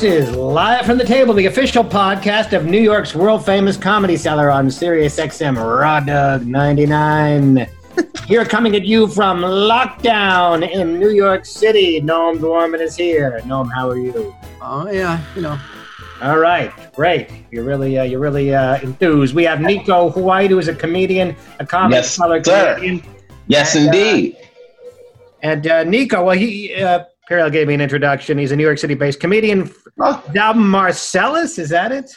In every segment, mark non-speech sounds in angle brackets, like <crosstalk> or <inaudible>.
This is live from the table, the official podcast of New York's world famous comedy cellar on Sirius XM Raw Dog 99. <laughs> Here coming at you from lockdown in New York City. Noam Dworman is here. Noam, how are you? Oh yeah, you know. All right, great. You're really, uh, you're really uh, enthused. We have Neko White, who is a comedian, a comedy Yes, cellar sir. comedian. Yes, And, uh, indeed. And uh, Nico, well, he uh, gave me an introduction. He's a New York City-based comedian. Oh, album Marscellus, is that it?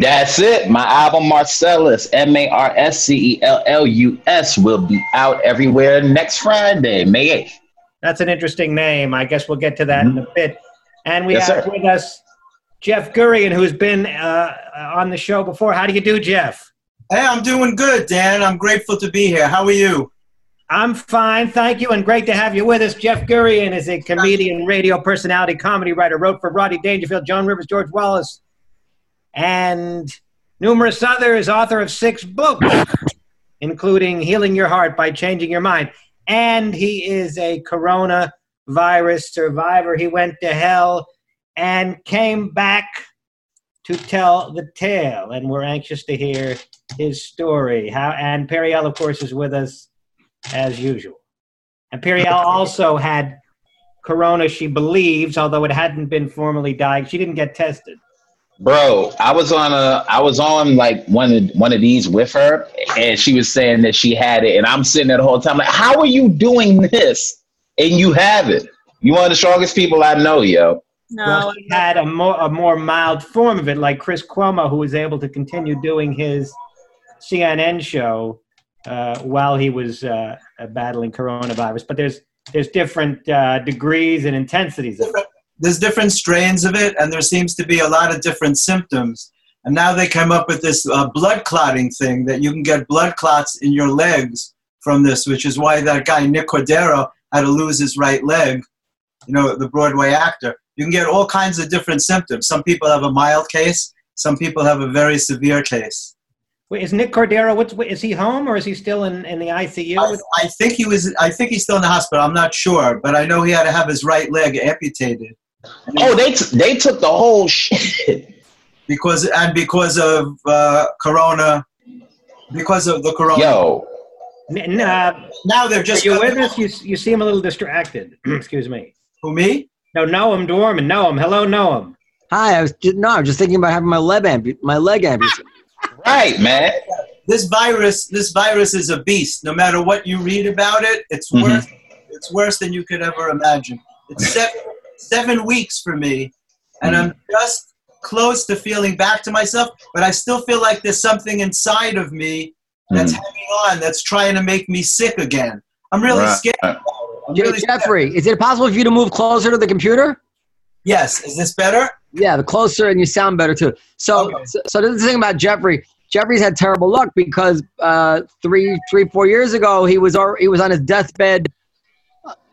that's it. My album Marscellus, M A R S C E L L U S, will be out everywhere next Friday, May 8th. That's an interesting name. I guess we'll get to that in a bit. And we Yes, have sir. with us Jeff Gurian, who's been uh, on the show before. How do you do, Jeff? Hey, I'm doing good, Dan. I'm grateful to be here. How are you? I'm fine, thank you, and great to have you with us. Jeff Gurian is a comedian, radio personality, comedy writer, wrote for Rodney Dangerfield, Joan Rivers, George Wallace, and numerous others, author of six books, including Healing Your Heart by Changing Your Mind. And he is a coronavirus survivor. He went to hell and came back to tell the tale, and we're anxious to hear his story. How and Periel, of course, is with us as usual. And Periel also had corona, she believes, although it hadn't been formally diagnosed. She didn't get tested. Bro, I was on a I was on like one of one of these with her and she was saying that she had it and I'm sitting there the whole time like how are you doing this and you have it? You one of the strongest people I know, yo. well, she had a more, a more mild form of it, like Chris Cuomo, who was able to continue doing his CNN show uh, while he was uh, uh, battling coronavirus. But there's there's different uh, degrees and intensities of it. There's different strains of it, and there seems to be a lot of different symptoms. And now they come up with this uh, blood clotting thing that you can get blood clots in your legs from this, which is why that guy Nick Cordero had to lose his right leg. You know, the Broadway actor. You can get all kinds of different symptoms. Some people have a mild case. Some people have a very severe case. Wait, is Nick Cordero? What's is he home or is he still in, in the ICU? I, I think he was. I think he's still in the hospital. I'm not sure, but I know he had to have his right leg amputated. Oh, they t- they took the whole shit. because and because of uh, corona because of the corona Yo, N- uh, now they're Are just You're with us? You, you seem a little distracted. <clears throat> Excuse me. who me No, Noam Dworman. Noam. Hello, Noam. Hi, I was just, no, I was just thinking about having my leg ampu- my leg amputated. Right, man. this virus this virus is a beast no matter what you read about it it's Mhm. worse it's worse than you could ever imagine it's <laughs> seven, seven weeks for me and i'm just close to feeling back to myself but i still feel like there's something inside of me that's Mhm. hanging on that's trying to make me sick again i'm really Right. scared about it. I'm Je- really scared. Jeffrey, is it possible for you to move closer to the computer? yes is this better Yeah, the closer and you sound better too. So, Okay. so, so this is the thing about Jeffrey. Jeffrey's had terrible luck because uh, three, three, four years ago he was al- he was on his deathbed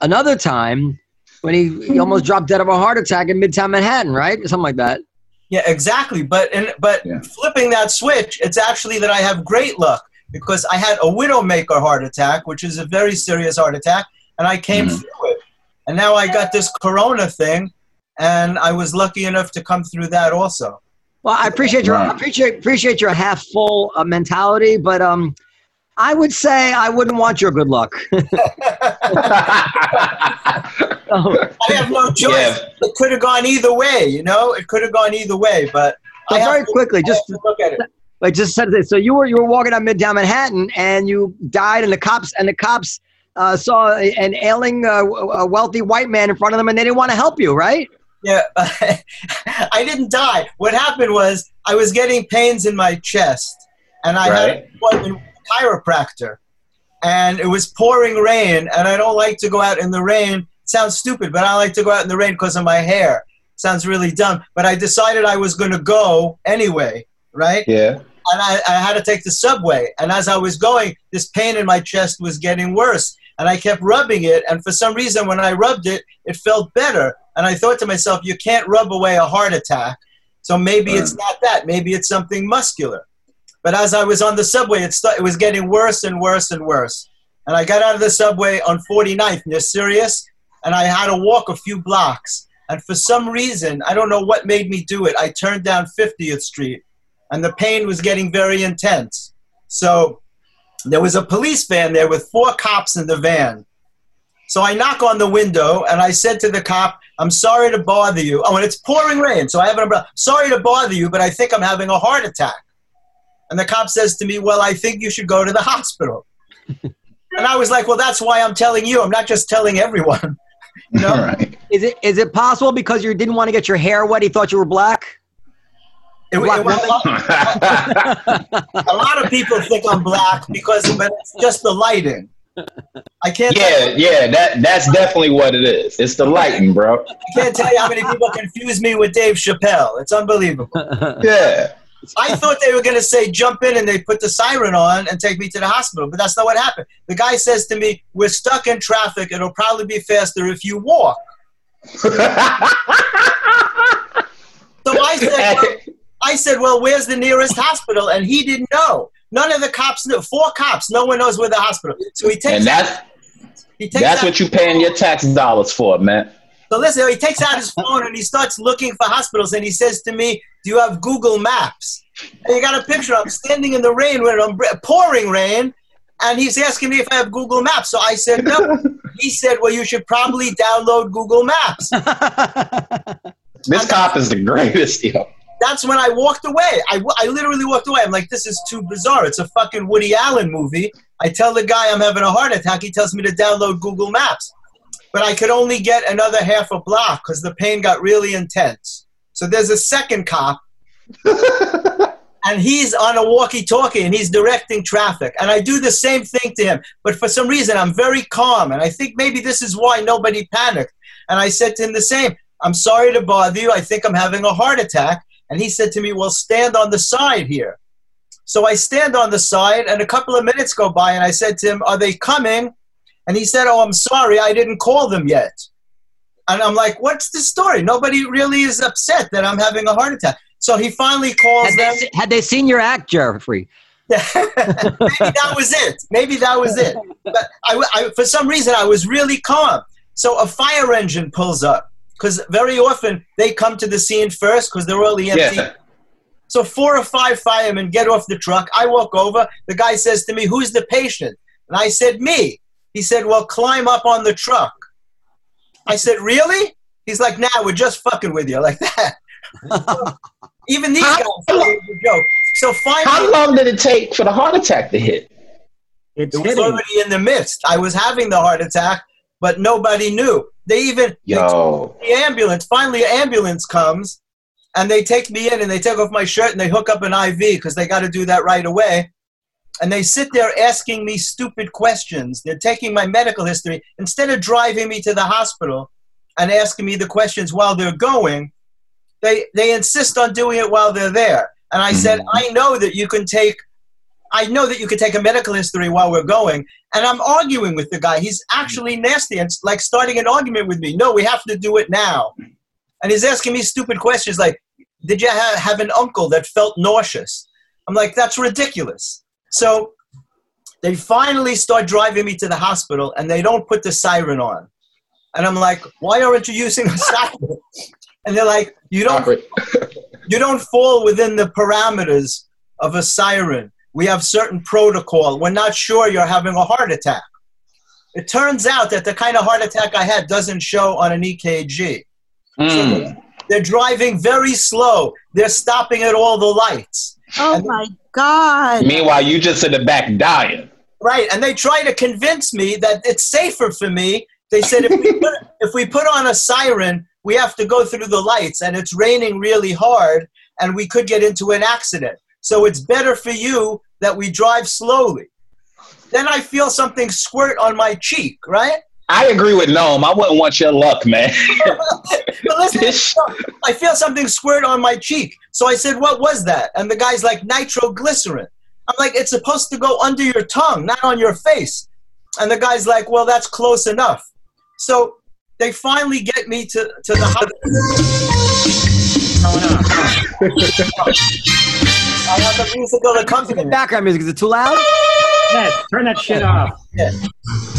another time when he, he almost dropped dead of a heart attack in Midtown Manhattan, right? Something like that. Yeah, exactly. But and but Yeah. flipping that switch, it's actually that I have great luck because I had a widowmaker heart attack, which is a very serious heart attack, and I came Mhm. through it. And now I got this corona thing, and I was lucky enough to come through that also. Well, I appreciate your Right. I appreciate appreciate your half full uh, mentality, but um, I would say I wouldn't want your good luck. <laughs> <laughs> So- I have no choice. Yeah. It could have gone either way, you know. It could have gone either way, but So I have very to- quickly, I just have to look at it. like just said this. So you were you were walking down Midtown Manhattan and you died, and the cops and the cops uh, saw an ailing, uh, a wealthy white man in front of them, and they didn't want to help you, right? Yeah, <laughs> I didn't die. What happened was I was getting pains in my chest, and I had Right. an appointment with a chiropractor, and it was pouring rain, and I don't like to go out in the rain. It sounds stupid, but I like to go out in the rain because of my hair. Sounds really dumb, but I decided I was going to go anyway. right? Yeah. and I, I had to take the subway. And as I was going, this pain in my chest was getting worse. And I kept rubbing it. And for some reason, when I rubbed it, it felt better. And I thought to myself, you can't rub away a heart attack. So maybe it's not that. Maybe it's something muscular. But as I was on the subway, it, st- it was getting worse and worse and worse. And I got out of the subway on 49th near Sirius, and I had to walk a few blocks. And for some reason, I don't know what made me do it, I turned down 50th Street and the pain was getting very intense. So there was a police van there with four cops in the van. So I knock on the window and I said to the cop, I'm sorry to bother you. Oh, and it's pouring rain, so I have an umbrella. Sorry to bother you, but I think I'm having a heart attack. And the cop says to me, Well, I think you should go to the hospital. <laughs> and I was like, Well, that's why I'm telling you. I'm not just telling everyone. <laughs> you know? Right. Is it is it possible because you didn't want to get your hair wet? He thought you were black. It, it, Black <laughs> a lot of people think I'm black because but it's just the lighting. I can't. yeah, yeah, that that's definitely what it is. It's the lighting, bro. I can't tell you how many people confuse me with Dave Chappelle. It's unbelievable. Yeah. I thought they were going to say jump in and they put the siren on and take me to the hospital, but that's not what happened. The guy says to me, "We're stuck in traffic. It'll probably be faster if you walk." <laughs> So I said, well, I said, "Well, where's the nearest hospital?" And he didn't know. None of the cops knew. Four cops. No one knows where the hospital. So he takes. and that's he takes that's out- what you're paying your tax dollars for, man. So listen, he takes out his phone and he starts looking for hospitals and he says to me, Do you have Google Maps? And you got a picture. I'm standing in the rain with an umbre- pouring rain, and he's asking me if I have Google Maps. So I said, No. he said, Well, you should probably download Google Maps. <laughs> This cop is the greatest, yo. That's when I walked away. I, I literally walked away. I'm like, This is too bizarre. It's a fucking Woody Allen movie. I tell the guy I'm having a heart attack. He tells me to download Google Maps. But I could only get another half a block because the pain got really intense. So there's a second cop, <laughs> and he's on a walkie talkie and he's directing traffic. And I do the same thing to him. But for some reason, I'm very calm. And I think maybe this is why nobody panicked. And I said to him the same I'm sorry to bother you. I think I'm having a heart attack. And he said to me, Well, stand on the side here. So I stand on the side, and a couple of minutes go by, and I said to him, Are they coming? And he said, Oh, I'm sorry, I didn't call them yet. And I'm like, What's the story? Nobody really is upset that I'm having a heart attack. So he finally calls had, them. they, se- had they seen your act, Jeffrey? <laughs> Maybe that was it. Maybe that was it. But I, I, for some reason, I was really calm. So a fire engine pulls up because very often they come to the scene first because they're all EMT. Yeah. So four or five firemen get off the truck. I walk over. The guy says to me, "Who's the patient?" And I said, "Me." He said, "Well, climb up on the truck." I said, "Really?" He's like, "Nah, we're just fucking with you <laughs> like that." <laughs> Even these guys thought it a joke. So finally, How long did it take for the heart attack to hit? It's it was hitting. already in the midst. I was having the heart attack, but nobody knew. They even they Yo. the ambulance. Finally, an ambulance comes, and they take me in and they take off my shirt and they hook up an IV because they got to do that right away. And they sit there asking me stupid questions. They're taking my medical history instead of driving me to the hospital and asking me the questions while they're going. They they insist on doing it while they're there. And I said, Mhm. I know that you can take. I know that you can take a medical history while we're going, and I'm arguing with the guy. He's actually nasty and it's like starting an argument with me. No, we have to do it now. And he's asking me stupid questions like, Did you ha- have an uncle that felt nauseous? I'm like, That's ridiculous. So they finally start driving me to the hospital and they don't put the siren on. And I'm like, Why aren't you using a siren? <laughs> And they're like, You don't <laughs> you don't fall within the parameters of a siren. We have certain protocol. We're not sure you're having a heart attack. It turns out that the kind of heart attack I had doesn't show on an EKG. Mm. They're driving very slow. They're stopping at all the lights. Oh my God. Meanwhile, you just in the back dying. Right. And they try to convince me that it's safer for me. They said if we <laughs> put, if we put on a siren, we have to go through the lights and it's raining really hard and we could get into an accident. So it's better for you that we drive slowly. Then I feel something squirt on my cheek, right? I agree with Noam. I wouldn't want your luck, man. but listen, I feel something squirt on my cheek. So I said, What was that? And the guy's like, Nitroglycerin. I'm like, It's supposed to go under your tongue, not on your face. And the guy's like, Well, that's close enough. So they finally get me to, to the <laughs> I have the musical accompaniment. The background music. Is it too loud? Yes, turn that shit off. Yeah.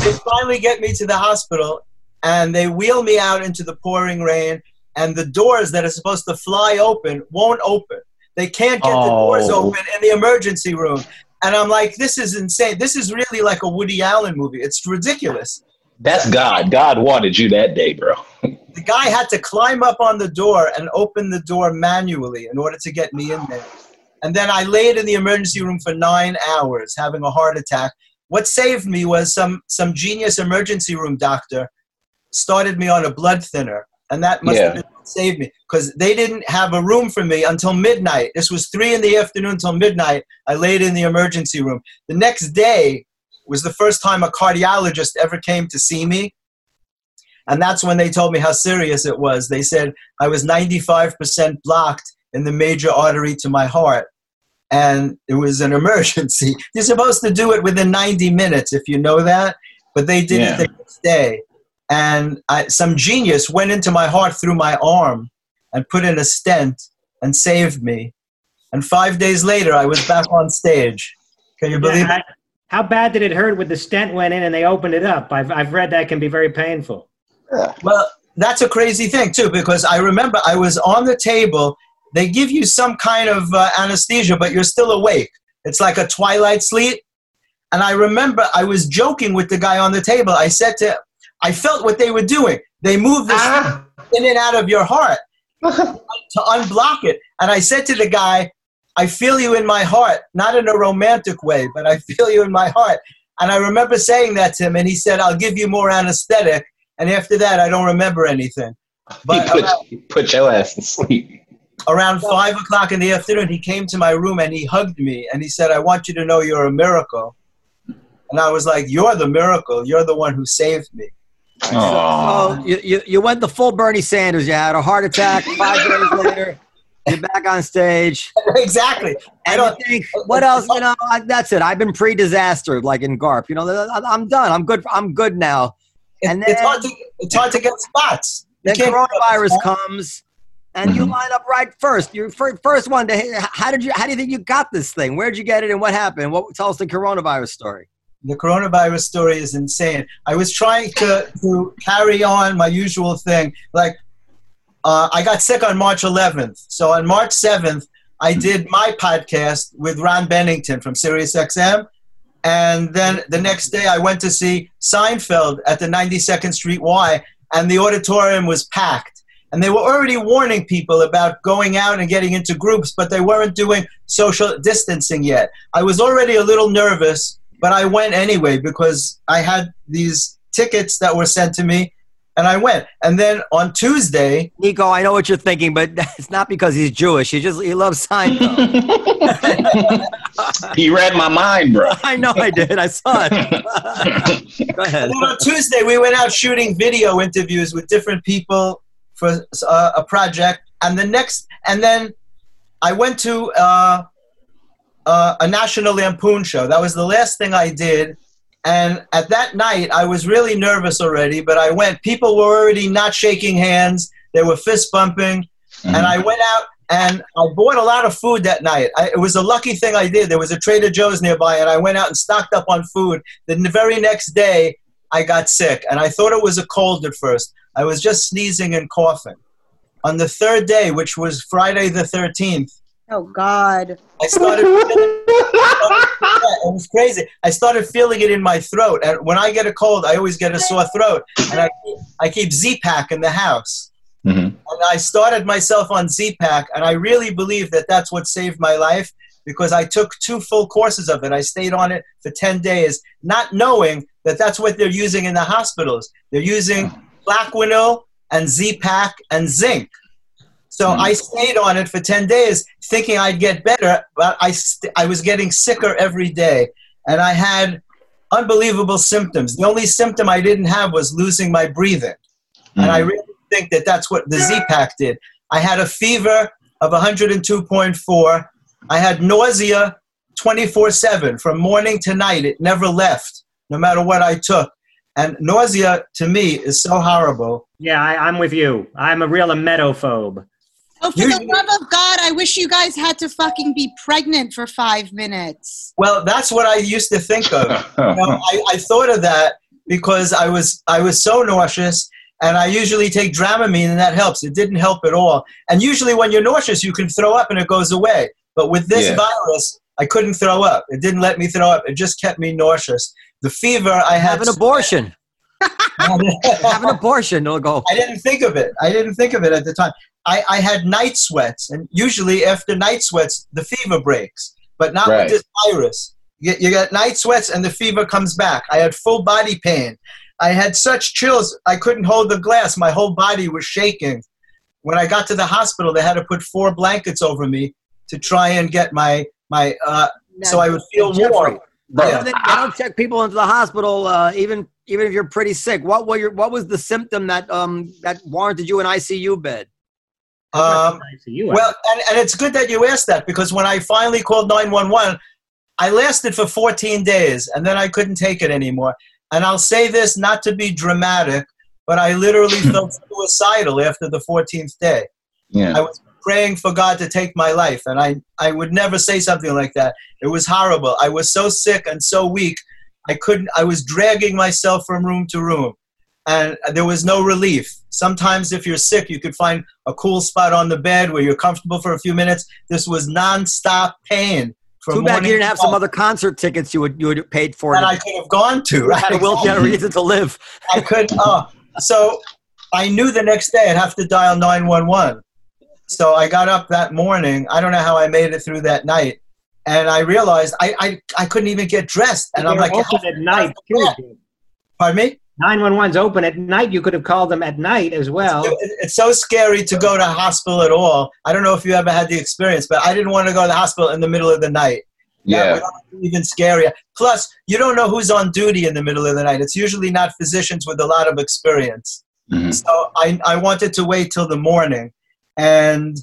They finally get me to the hospital and they wheel me out into the pouring rain and the doors that are supposed to fly open won't open. They can't get the doors Oh. open in the emergency room. And I'm like, this is insane. This is really like a Woody Allen movie. It's ridiculous. That's God. God wanted you that day, bro. <laughs> The guy had to climb up on the door and open the door manually in order to get me in there. And then I laid in the emergency room for nine hours having a heart attack. What saved me was some, some genius emergency room doctor started me on a blood thinner. And that must have Yeah. been what saved me because they didn't have a room for me until midnight. This was three in the afternoon till midnight. I laid in the emergency room. The next day was the first time a cardiologist ever came to see me. And that's when they told me how serious it was. They said I was 95% blocked in the major artery to my heart. And it was an <laughs> emergency. You're supposed to do it within 90 minutes if you know that, but they did Yeah. it the next day. And I, some genius went into my heart through my arm and put in a stent and saved me. And five days later, I was back on stage. Can you believe Yeah, it? I- how bad did it hurt when the stent went in and they opened it up? I've, I've read that can be very painful. Yeah. Well, that's a crazy thing too, because I remember I was on the table. They give you some kind of uh, anesthesia, but you're still awake. It's like a twilight sleep. And I remember I was joking with the guy on the table. I said to, him, I felt what they were doing. They moved this Ah. in and out of your heart <laughs> to unblock it. And I said to the guy, I feel you in my heart, not in a romantic way, but I feel you in my heart. And I remember saying that to him, and he said, I'll give you more anesthetic. And after that, I don't remember anything. <laughs> He But put, around, he put your ass to sleep. Around five o'clock in the afternoon, he came to my room and he hugged me and he said, I want you to know you're a miracle. And I was like, You're the miracle. You're the one who saved me. Aw. So you, you, you went the full Bernie Sanders. You had a heart attack. Five days <laughs> later, you're back on stage. exactly. I don't think, what else? You know, I, that's it. I've been pre-disaster, like in Garp. You know, I- I'm done. I'm good. I'm good now. And it's then- hard to it's hard to get spots. You Then coronavirus comes, and you Mhm. line up right first. You're first one to. How did you? How do you think you got this thing? Where'd you get it, and what happened? What tell us the coronavirus story? the coronavirus story is insane. I was trying to, to carry on my usual thing. Like, uh, I got sick on March 11th. So on March 7th, I did my podcast with Ron Bennington from SiriusXM. And then the next day, I went to see Seinfeld at the 92nd Street Y, and the auditorium was packed. And they were already warning people about going out and getting into groups, but they weren't doing social distancing yet. I was already a little nervous, but I went anyway because I had these tickets that were sent to me, and I went. And then on Tuesday, Neko, I know what you're thinking, but <laughs> it's not because he's Jewish. He just he loves Seinfeld. <laughs> <laughs> he read my mind, bro. I know I did. I saw it. Go ahead. And on Tuesday, we went out shooting video interviews with different people for uh, a project, and the next, and then I went to uh, uh, a National Lampoon show. That was the last thing I did, and at that night, I was really nervous already. But I went. People were already not shaking hands; they were fist bumping, and I went out. And I bought a lot of food that night. I, it was a lucky thing I did. There was a Trader Joe's nearby, and I went out and stocked up on food. Then the very next day, I got sick, and I thought it was a cold at first. I was just sneezing and coughing. On the third day, which was Friday the 13th, Oh God. I started. Feeling, <laughs> it was crazy. I started feeling it in my throat, and when I get a cold, I always get a sore throat, and I I keep Z-Pak in the house. Mhm. And I started myself on Z-Pak, and I really believe that that's what saved my life because I took two full courses of it. I stayed on it for 10 days, not knowing that that's what they're using in the hospitals. They're using Plaquenil and Z-Pak and zinc. So hmm. I stayed on it for 10 days thinking I'd get better, but I, st- I was getting sicker every day. And I had unbelievable symptoms. The only symptom I didn't have was losing my breathing. And I hmm. really think that that's what the Z-Pak did. I had a fever of 102.4. I had nausea 24-7 from morning to night. It never left, no matter what I took. And nausea, to me, is so horrible. Yeah, I, I'm with you. I'm a real emetophobe. Oh, for You- the love of God, I wish you guys had to fucking be pregnant for five minutes. Well, that's what I used to think of. You know, <laughs> I, I thought of that because I was I was so nauseous, and I usually take Dramamine, and that helps. It didn't help at all. And usually, when you're nauseous, you can throw up, and it goes away. But with this Yeah. virus, I couldn't throw up. It didn't let me throw up. It just kept me nauseous. The fever I had. Have an abortion. <laughs> Have an abortion. It'll go. I didn't think of it. I didn't think of it at the time. I, I had night sweats, and usually after night sweats, the fever breaks, but not Right. with this virus. You, you get night sweats, and the fever comes back. I had full body pain. I had such chills, I couldn't hold the glass. My whole body was shaking. When I got to the hospital, they had to put four blankets over me to try and get my my uh, so I would feel Jeffrey, warm. Bro, Yeah. They, they don't check people into the hospital, uh, even even if you're pretty sick. What were your, What was the symptom that um that warranted you an ICU bed? Um, You Well, and, and it's good that you asked that because when I finally called 911, I lasted for 14 days and then I couldn't take it anymore. And I'll say this not to be dramatic, but I literally <clears throat> felt suicidal after the 14th day. yeah. I was praying for God to take my life, and I, I would never say something like that. It was horrible. I was so sick and so weak, I couldn't. I was dragging myself from room to room, and there was no relief. Sometimes, if you're sick, you could find a cool spot on the bed where you're comfortable for a few minutes. This was nonstop pain. From Too bad you didn't have some other concert tickets you would you would have paid for. to- I could have gone to. Right? <laughs> had a wheelchair <laughs> reason to live. I couldn't. Oh, so I knew the next day I'd have to dial 911. So I got up that morning. I don't know how I made it through that night. And I realized I, I, I couldn't even get dressed. And I'm like, open at night too. dude. pardon me? 911's open at night. You could have called them at night as well. It- It's so scary to go to hospital at all. I don't know if you ever had the experience, but I didn't want to go to the hospital in the middle of the night. Yeah. would even scarier. Plus, you don't know who's on duty in the middle of the night. It's usually not physicians with a lot of experience. Mhm. So I, I wanted to wait till the morning. And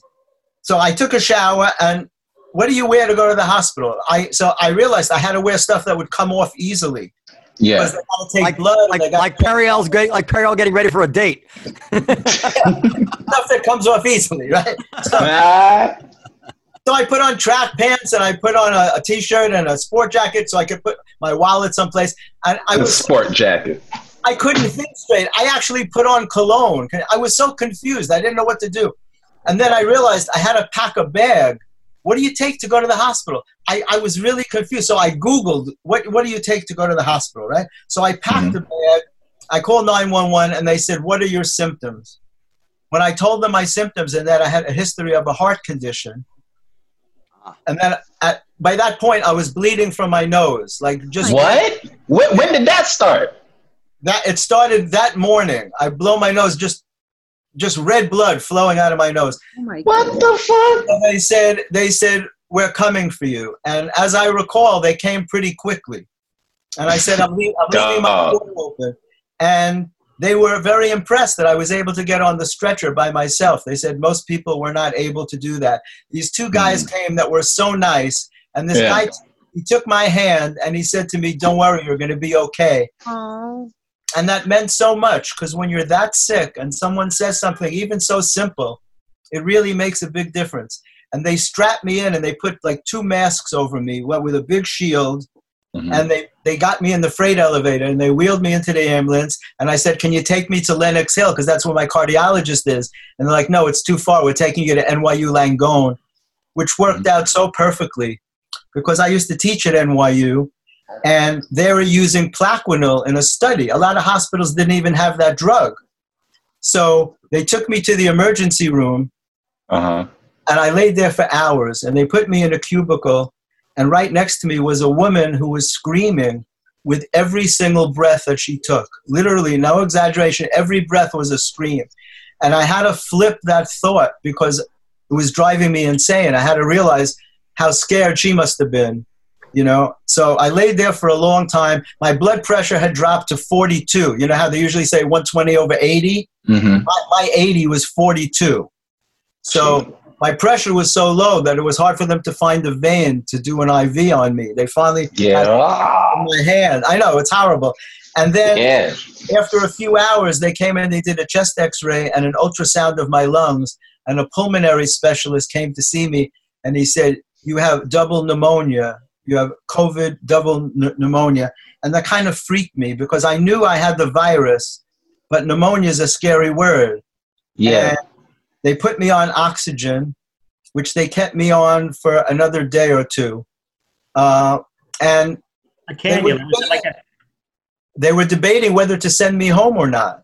so I took a shower and what do you wear to go to the hospital? I so I realized I had to wear stuff that would come off easily. Yeah. Because they gotta take Like blood, like they got like Periel's getting like Periel getting ready for a date. <laughs> stuff that comes off easily, right? So, <laughs> so I put on track pants and I put on a, a t-shirt and a sport jacket so I could put my wallet someplace. And I the was sport jacket. I couldn't think straight. I actually put on cologne. I was so confused. I didn't know what to do. And then I realized I had to pack a bag. What do you take to go to the hospital? I, I was really confused. So I Googled, what, what do you take to go to the hospital, right? So I packed mm-hmm. a bag. I called 911 and they said, What are your symptoms? When I told them my symptoms and that I had a history of a heart condition, ah. and then at, by that point I was bleeding from my nose, like just What? When, when did that start? that it started that morning. I blow my nose, just just red blood flowing out of my nose. Oh my What the fuck? And they said they said we're coming for you. And as I recall, they came pretty quickly. And I said I'm, leave, I'm leaving my door open. And they were very impressed that I was able to get on the stretcher by myself. They said most people were not able to do that. These two guys hmm. came that were so nice, and this Yeah. guy he took my hand and he said to me, "Don't worry, you're going to be okay." Oh. And that meant so much because when you're that sick and someone says something even so simple, it really makes a big difference. And they strapped me in and they put like two masks over me with a big shield. Mhm. And they, they got me in the freight elevator and they wheeled me into the ambulance. And I said, Can you take me to Lenox Hill? Because that's where my cardiologist is. And they're like, No, it's too far. We're taking you to NYU Langone, which worked out so perfectly because I used to teach at NYU and they were using Plaquenil in a study. A lot of hospitals didn't even have that drug. So they took me to the emergency room Uh-huh. and I laid there for hours and they put me in a cubicle and right next to me was a woman who was screaming with every single breath that she took. Literally, no exaggeration, every breath was a scream. And I had to flip that thought because it was driving me insane. I had to realize how scared she must have been. You know, so I laid there for a long time. My blood pressure had dropped to 42. You know how they usually say 120 over 80? hmm My, my 80 was 42. So my pressure was so low that it was hard for them to find a vein to do an IV on me. They finally Yeah. had my hand. I know it's horrible. And then yeah. after a few hours, they came in. They did a chest X-ray and an ultrasound of my lungs. And a pulmonary specialist came to see me, and he said, "You have double pneumonia. You have COVID double n- pneumonia." And that kind of freaked me because I knew I had the virus, but pneumonia is a scary word. Yeah. And they put me on oxygen, which they kept me on for another day or two. Uh, and A cannula. Was it like a, they were debating whether to send me home or not.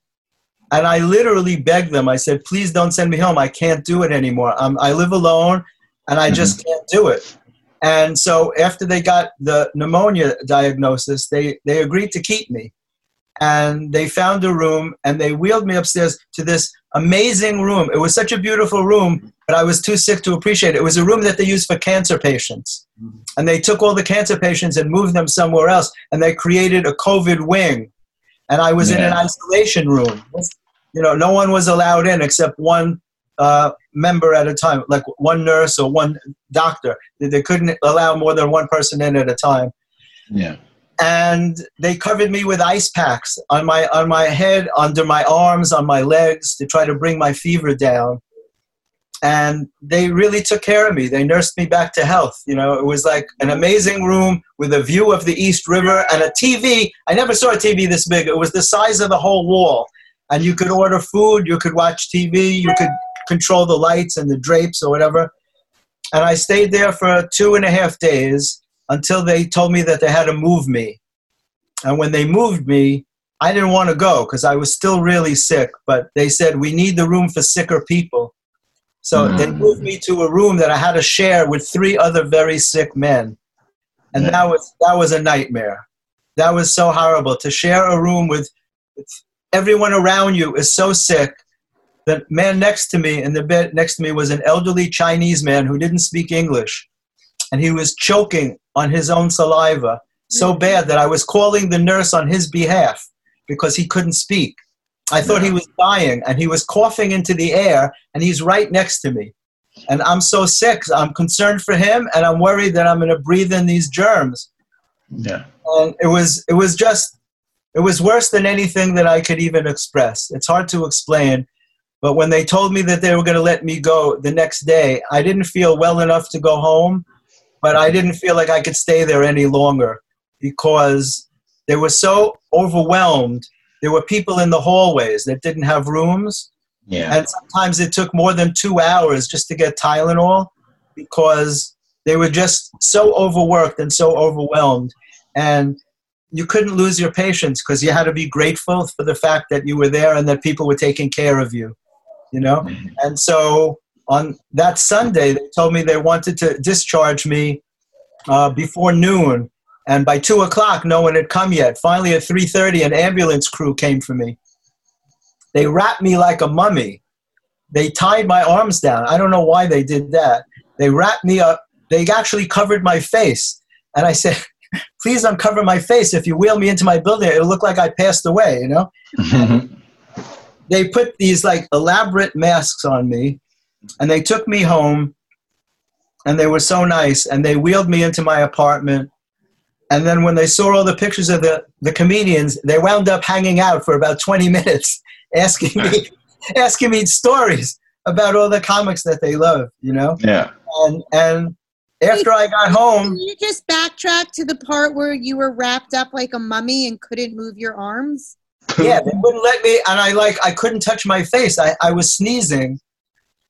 And I literally begged them. I said, please don't send me home. I can't do it anymore. Um, I live alone and I just can't do it. And so after they got the pneumonia diagnosis, they, they agreed to keep me. And they found a room and they wheeled me upstairs to this amazing room. It was such a beautiful room, but I was too sick to appreciate it. It was a room that they used for cancer patients. Mm-hmm. And they took all the cancer patients and moved them somewhere else. And they created a COVID wing. And I was in an isolation room. You know, no one was allowed in except one uh, member at a time, like one nurse or one doctor. They- couldn't allow more than one person in at a time Yeah. and they covered me with ice packs on my on my head, under my arms, on my legs to try to bring my fever down. And they really took care of me. They nursed me back to health. You know, it was like an amazing room with a view of the East River and a TV. I never saw a TV this big. It was the size of the whole wall. And you could order food, you could watch TV, you could control the lights and the drapes or whatever. And I stayed there for two and a half days until they told me that they had to move me. And when they moved me, I didn't want to go because I was still really sick. But they said, we need the room for sicker people. So they Mm. moved me to a room that I had to share with three other very sick men. And Yeah. that was that was a nightmare. That was so horrible to share a room with everyone around you is so sick. The man next to me in the bed next to me was an elderly Chinese man who didn't speak English. And he was choking on his own saliva so mm-hmm. bad that I was calling the nurse on his behalf because he couldn't speak. I thought he was dying and he was coughing into the air and he's right next to me. And I'm so sick. I'm concerned for him and I'm worried that I'm going to breathe in these germs. Yeah. And it was it was just it was worse than anything that I could even express. It's hard to explain. But when they told me that they were going to let me go the next day, I didn't feel well enough to go home, but I didn't feel like I could stay there any longer because they were so overwhelmed. There were people in the hallways that didn't have rooms, Yeah. and sometimes it took more than two hours just to get Tylenol because they were just so overworked and so overwhelmed. And you couldn't lose your patience because you had to be grateful for the fact that you were there and that people were taking care of you, you know? Mhm. And so on that Sunday, they told me they wanted to discharge me uh, before noon. And by two o'clock, no one had come yet. Finally, at three thirty, an ambulance crew came for me. They wrapped me like a mummy. They tied my arms down. I don't know why they did that. They wrapped me up. They actually covered my face. And I said, <laughs> "Please uncover my face. If you wheel me into my building, it'll look like I passed away." You know <laughs> they put these like elaborate masks on me and they took me home and they were so nice and they wheeled me into my apartment and then when they saw all the pictures of the, the comedians they wound up hanging out for about 20 minutes <laughs> asking me <laughs> asking me stories about all the comics that they love you know yeah. and and after i got home Can you just backtrack to the part where you were wrapped up like a mummy and couldn't move your arms? Yeah, they <laughs> wouldn't let me, and I like I couldn't touch my face. I, I was sneezing.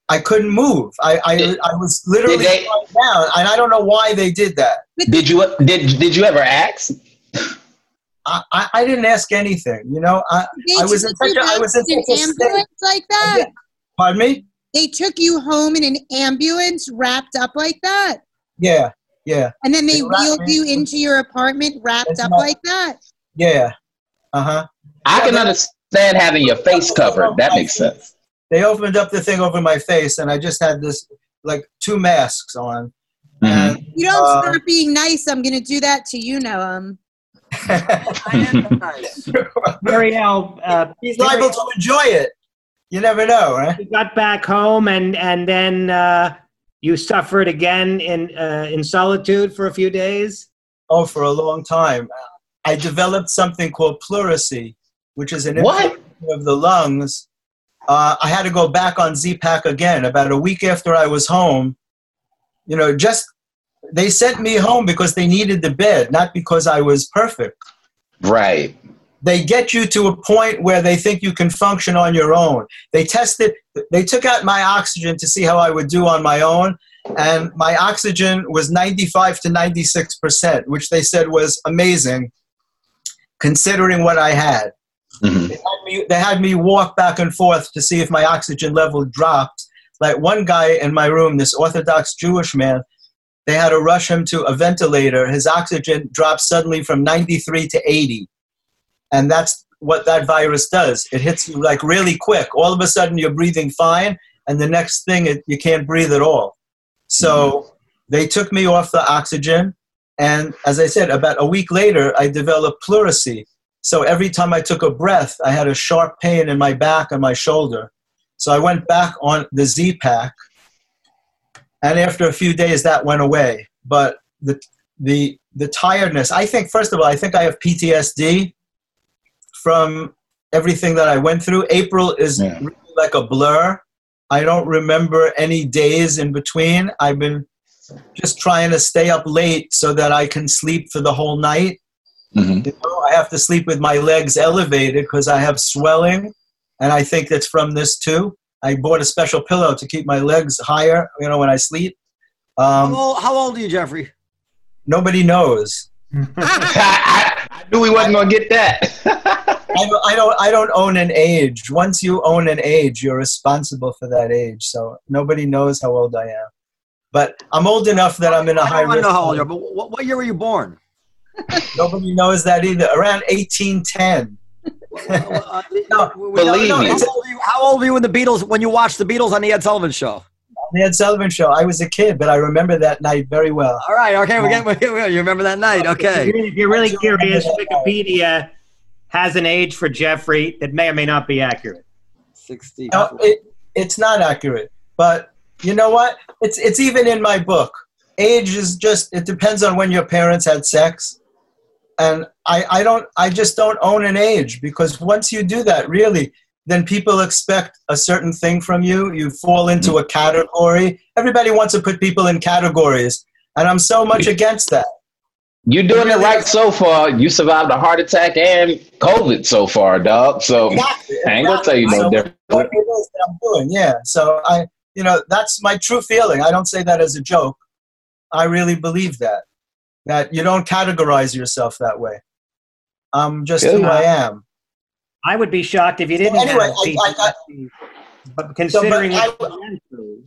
I couldn't move. I I, Did- I was literally they- down, and I don't know why they did that. Did you did did you ever ask? I, I, I didn't ask anything. You know, I, I was took in such a- I was in in an such a state. ambulance like that. pardon me. They took you home in an ambulance wrapped up like that. Yeah, yeah, And then they They wheeled you into your apartment wrapped It's up not- like that. yeah. Uh huh. I can understand having your face covered. That makes sense. They opened up the thing over my face, and I just had this like two masks on, Mhm. If you don't Uh, start being nice, I'm going to do that to you, Noam. <laughs> I am nice. Marielle, uh, <laughs> He's liable to enjoy it. You never know, right? you got back home and and then uh, you suffered again in uh, in solitude for a few days. Oh, for a long time. I developed something called pleurisy, which is an of the lungs. Uh, I had to go back on Z-Pak again about a week after I was home. You know, just they sent me home because they needed the bed, not because I was perfect. Right. They get you to a point where they think you can function on your own. They tested, they took out my oxygen to see how I would do on my own, and my oxygen was 95 to 96 percent, which they said was amazing, considering what I had. Mhm. They had, me, they had me walk back and forth to see if my oxygen level dropped. Like one guy in my room, this Orthodox Jewish man, they had to rush him to a ventilator. His oxygen dropped suddenly from 93 to 80. And that's what that virus does. It hits you like really quick. All of a sudden, you're breathing fine, and the next thing, it, you can't breathe at all. So they took me off the oxygen. And as I said, about a week later, I developed pleurisy. So every time I took a breath, I had a sharp pain in my back and my shoulder. So I went back on the Z Pak, and after a few days, that went away. But the the the tiredness, I think, first of all, I think I have PTSD from everything that I went through. April is Yeah. really like a blur. I don't remember any days in between. I've been just trying to stay up late so that I can sleep for the whole night. Mhm. You know, I have to sleep with my legs elevated because I have swelling, and I think that's from this too. I bought a special pillow to keep my legs higher, you know, when I sleep. How Um, old, how old are you, Jeffrey? nobody knows. <laughs> I, I knew we wasn't gonna get that. <laughs> I don't, I don't. I don't own an age. Once you own an age, you're responsible for that age. So nobody knows how old I am. But I'm old enough that I'm in a I high don't want to know how old you are, but what, what year were you born? <laughs> Nobody knows that either. Around 1810. Uh, <laughs> No, believe no, me. How old, were you, how old were you when the Beatles when you watched the Beatles on the Ed Sullivan Show? The Ed Sullivan Show. I was a kid, but I remember that night very well. All right, okay, we're getting, <laughs> we're, you remember that night? If Okay. you're, if you're really I curious. Wikipedia has an age for Jeffrey that may or may not be accurate. Sixty. No, it, it's not accurate. But you know what? It's it's even in my book. Age is just it depends on when your parents had sex. And I, I don't I just don't own an age because once you do that, really, then people expect a certain thing from you. You fall into mm. a category. Everybody wants to put people in categories. And I'm so much against that. You're doing it right so far. You survived a heart attack and COVID so far, dog. So Exactly. I ain't gonna tell you no So different. What it is that I'm doing, yeah. So I, you know, that's my true feeling. I don't say that as a joke. I really believe that. That you don't categorize yourself that way. I'm just Good. who I am. I would be shocked if you didn't Anyway, have I- I got- But considering I- what you went through,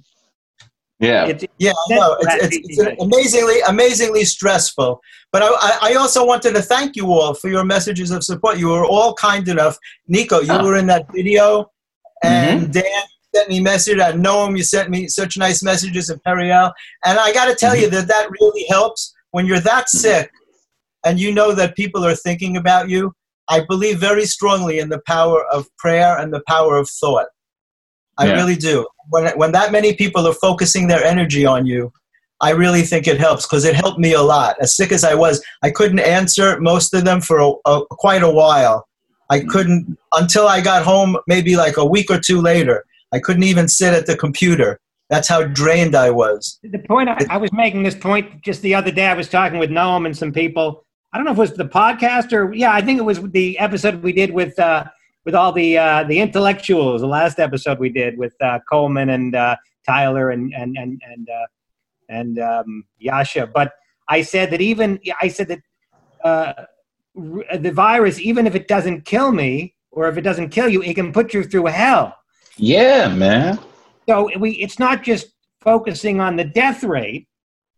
Yeah. it's, Yeah, I know. It's, it's, it's amazingly, amazingly stressful. But I, I- I also wanted to thank you all for your messages of support. You were all kind enough. Neko, you Oh. were in that video, mm-hmm. and Dan sent me message. I know him. You sent me such nice messages of Periel, and I got to tell mm-hmm. you that that really helps when you're that mm-hmm. sick, and you know that people are thinking about you. I believe very strongly in the power of prayer and the power of thought. I Yeah. really do. When when that many people are focusing their energy on you, I really think it helps because it helped me a lot. As sick as I was, I couldn't answer most of them for a, a, quite a while. I mm-hmm. couldn't until I got home, maybe like a week or two later. I couldn't even sit at the computer. That's how drained I was. the point I, I was making this point just the other day. I was talking with Noam and some people. I don't know if it was the podcast or yeah, I think it was the episode we did with uh, with all the uh, the intellectuals. The last episode we did with uh, Coleman and uh, Tyler and and and and uh, and um, Yascha. But I said that even I said that uh, r- the virus, even if it doesn't kill me or if it doesn't kill you, it can put you through hell. Yeah, man. So we, it's not just focusing on the death rate,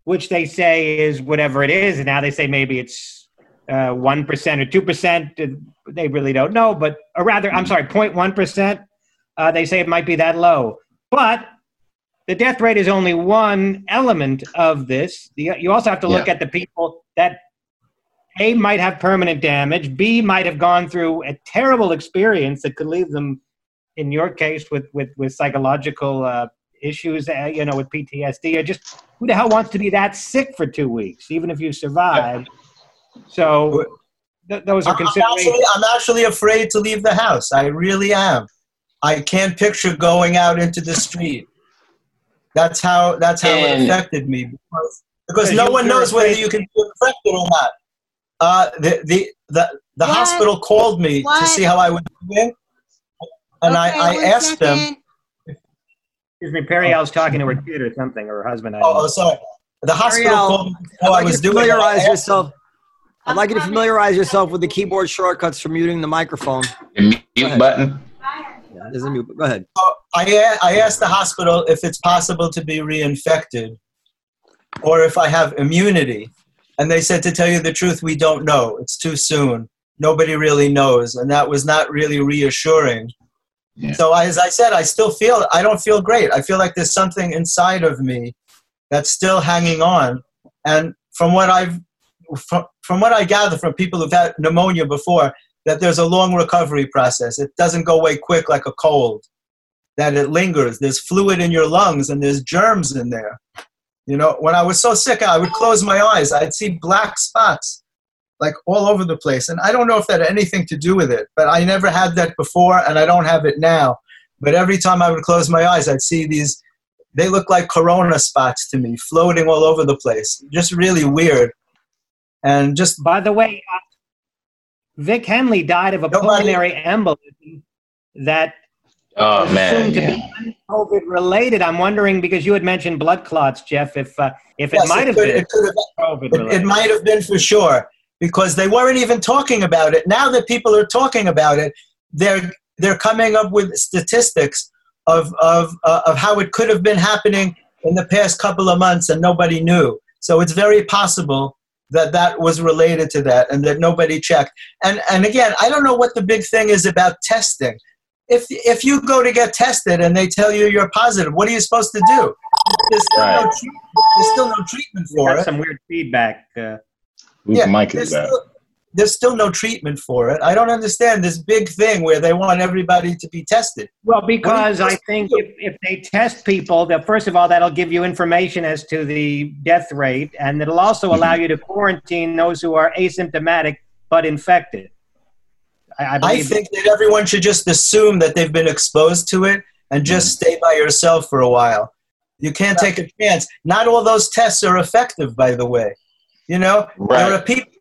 which they say is whatever it is, and now they say maybe it's uh, one percent or two percent. They really don't know, but or rather, I'm sorry, 0.1 percent. Uh, they say it might be that low, but the death rate is only one element of this. The, you also have to look Yeah. at the people that A might have permanent damage, B might have gone through a terrible experience that could leave them, in your case, with with with psychological uh, issues, uh, you know, with PTSD, or just who the hell wants to be that sick for two weeks, even if you survive? So th- those are I'm considerations. actually, I'm actually afraid to leave the house. I really am. I can't picture going out into the street. That's how that's how it affected me because, because Because no one knows whether you can be infected or not. Uh, the the the, the What? hospital called me What? to see how I was doing, and Okay, I, I one asked them. Excuse me, Perry. I was oh, talking to her kid or something, or her husband. I Oh, know. oh, sorry. The hospital Ariel, called me to I'd how I like you was to doing. and I familiarize asked yourself. I'd like you to familiarize yourself with the keyboard shortcuts for muting the microphone. The mute button. Yeah, there's a mute. Go ahead. I I asked the hospital if it's possible to be reinfected or if I have immunity. And they said, to tell you the truth, we don't know. It's too soon. Nobody really knows. And that was not really reassuring. So, as I said, I still feel, I don't feel great. I feel like there's something inside of me that's still hanging on. And from what I've, from, from what I gather from people who've had pneumonia before, that there's a long recovery process. It doesn't go away quick like a cold that it lingers. There's fluid in your lungs and there's germs in there. You know, when I was so sick, I would close my eyes. I'd see black spots like all over the place. And I don't know if that had anything to do with it, but I never had that before and I don't have it now. But every time I would close my eyes, I'd see these, they look like corona spots to me, floating all over the place. Just really weird. And just, By the way, uh, Vic Henley died of a Nobody- pulmonary embolism that Oh man, assumed to yeah. be COVID related. I'm wondering because you had mentioned blood clots, Jeff, if uh, if it yes, might have could, been it could have COVID It, related. it might have been for sure because they weren't even talking about it. Now that people are talking about it, they're they're coming up with statistics of of uh, of how it could have been happening in the past couple of months and nobody knew. So it's very possible that that was related to that and that nobody checked. And and again, I don't know what the big thing is about testing. If if you go to get tested and they tell you you're positive, what are you supposed to do? There's still, no, treatment, there's still no treatment for it. some weird feedback. Uh, Whose mic there's is that? still, there's still no treatment for it. I don't understand this big thing where they want everybody to be tested. well, because I think if, if they test people, that first of all, that'll give you information as to the death rate, and it'll also allow Mm-hmm. you to quarantine those who are asymptomatic but infected. I, I I think that everyone should just assume that they've been exposed to it and just stay by yourself for a while. You can't take a chance. Not all those tests are effective, by the way. You know, there are people.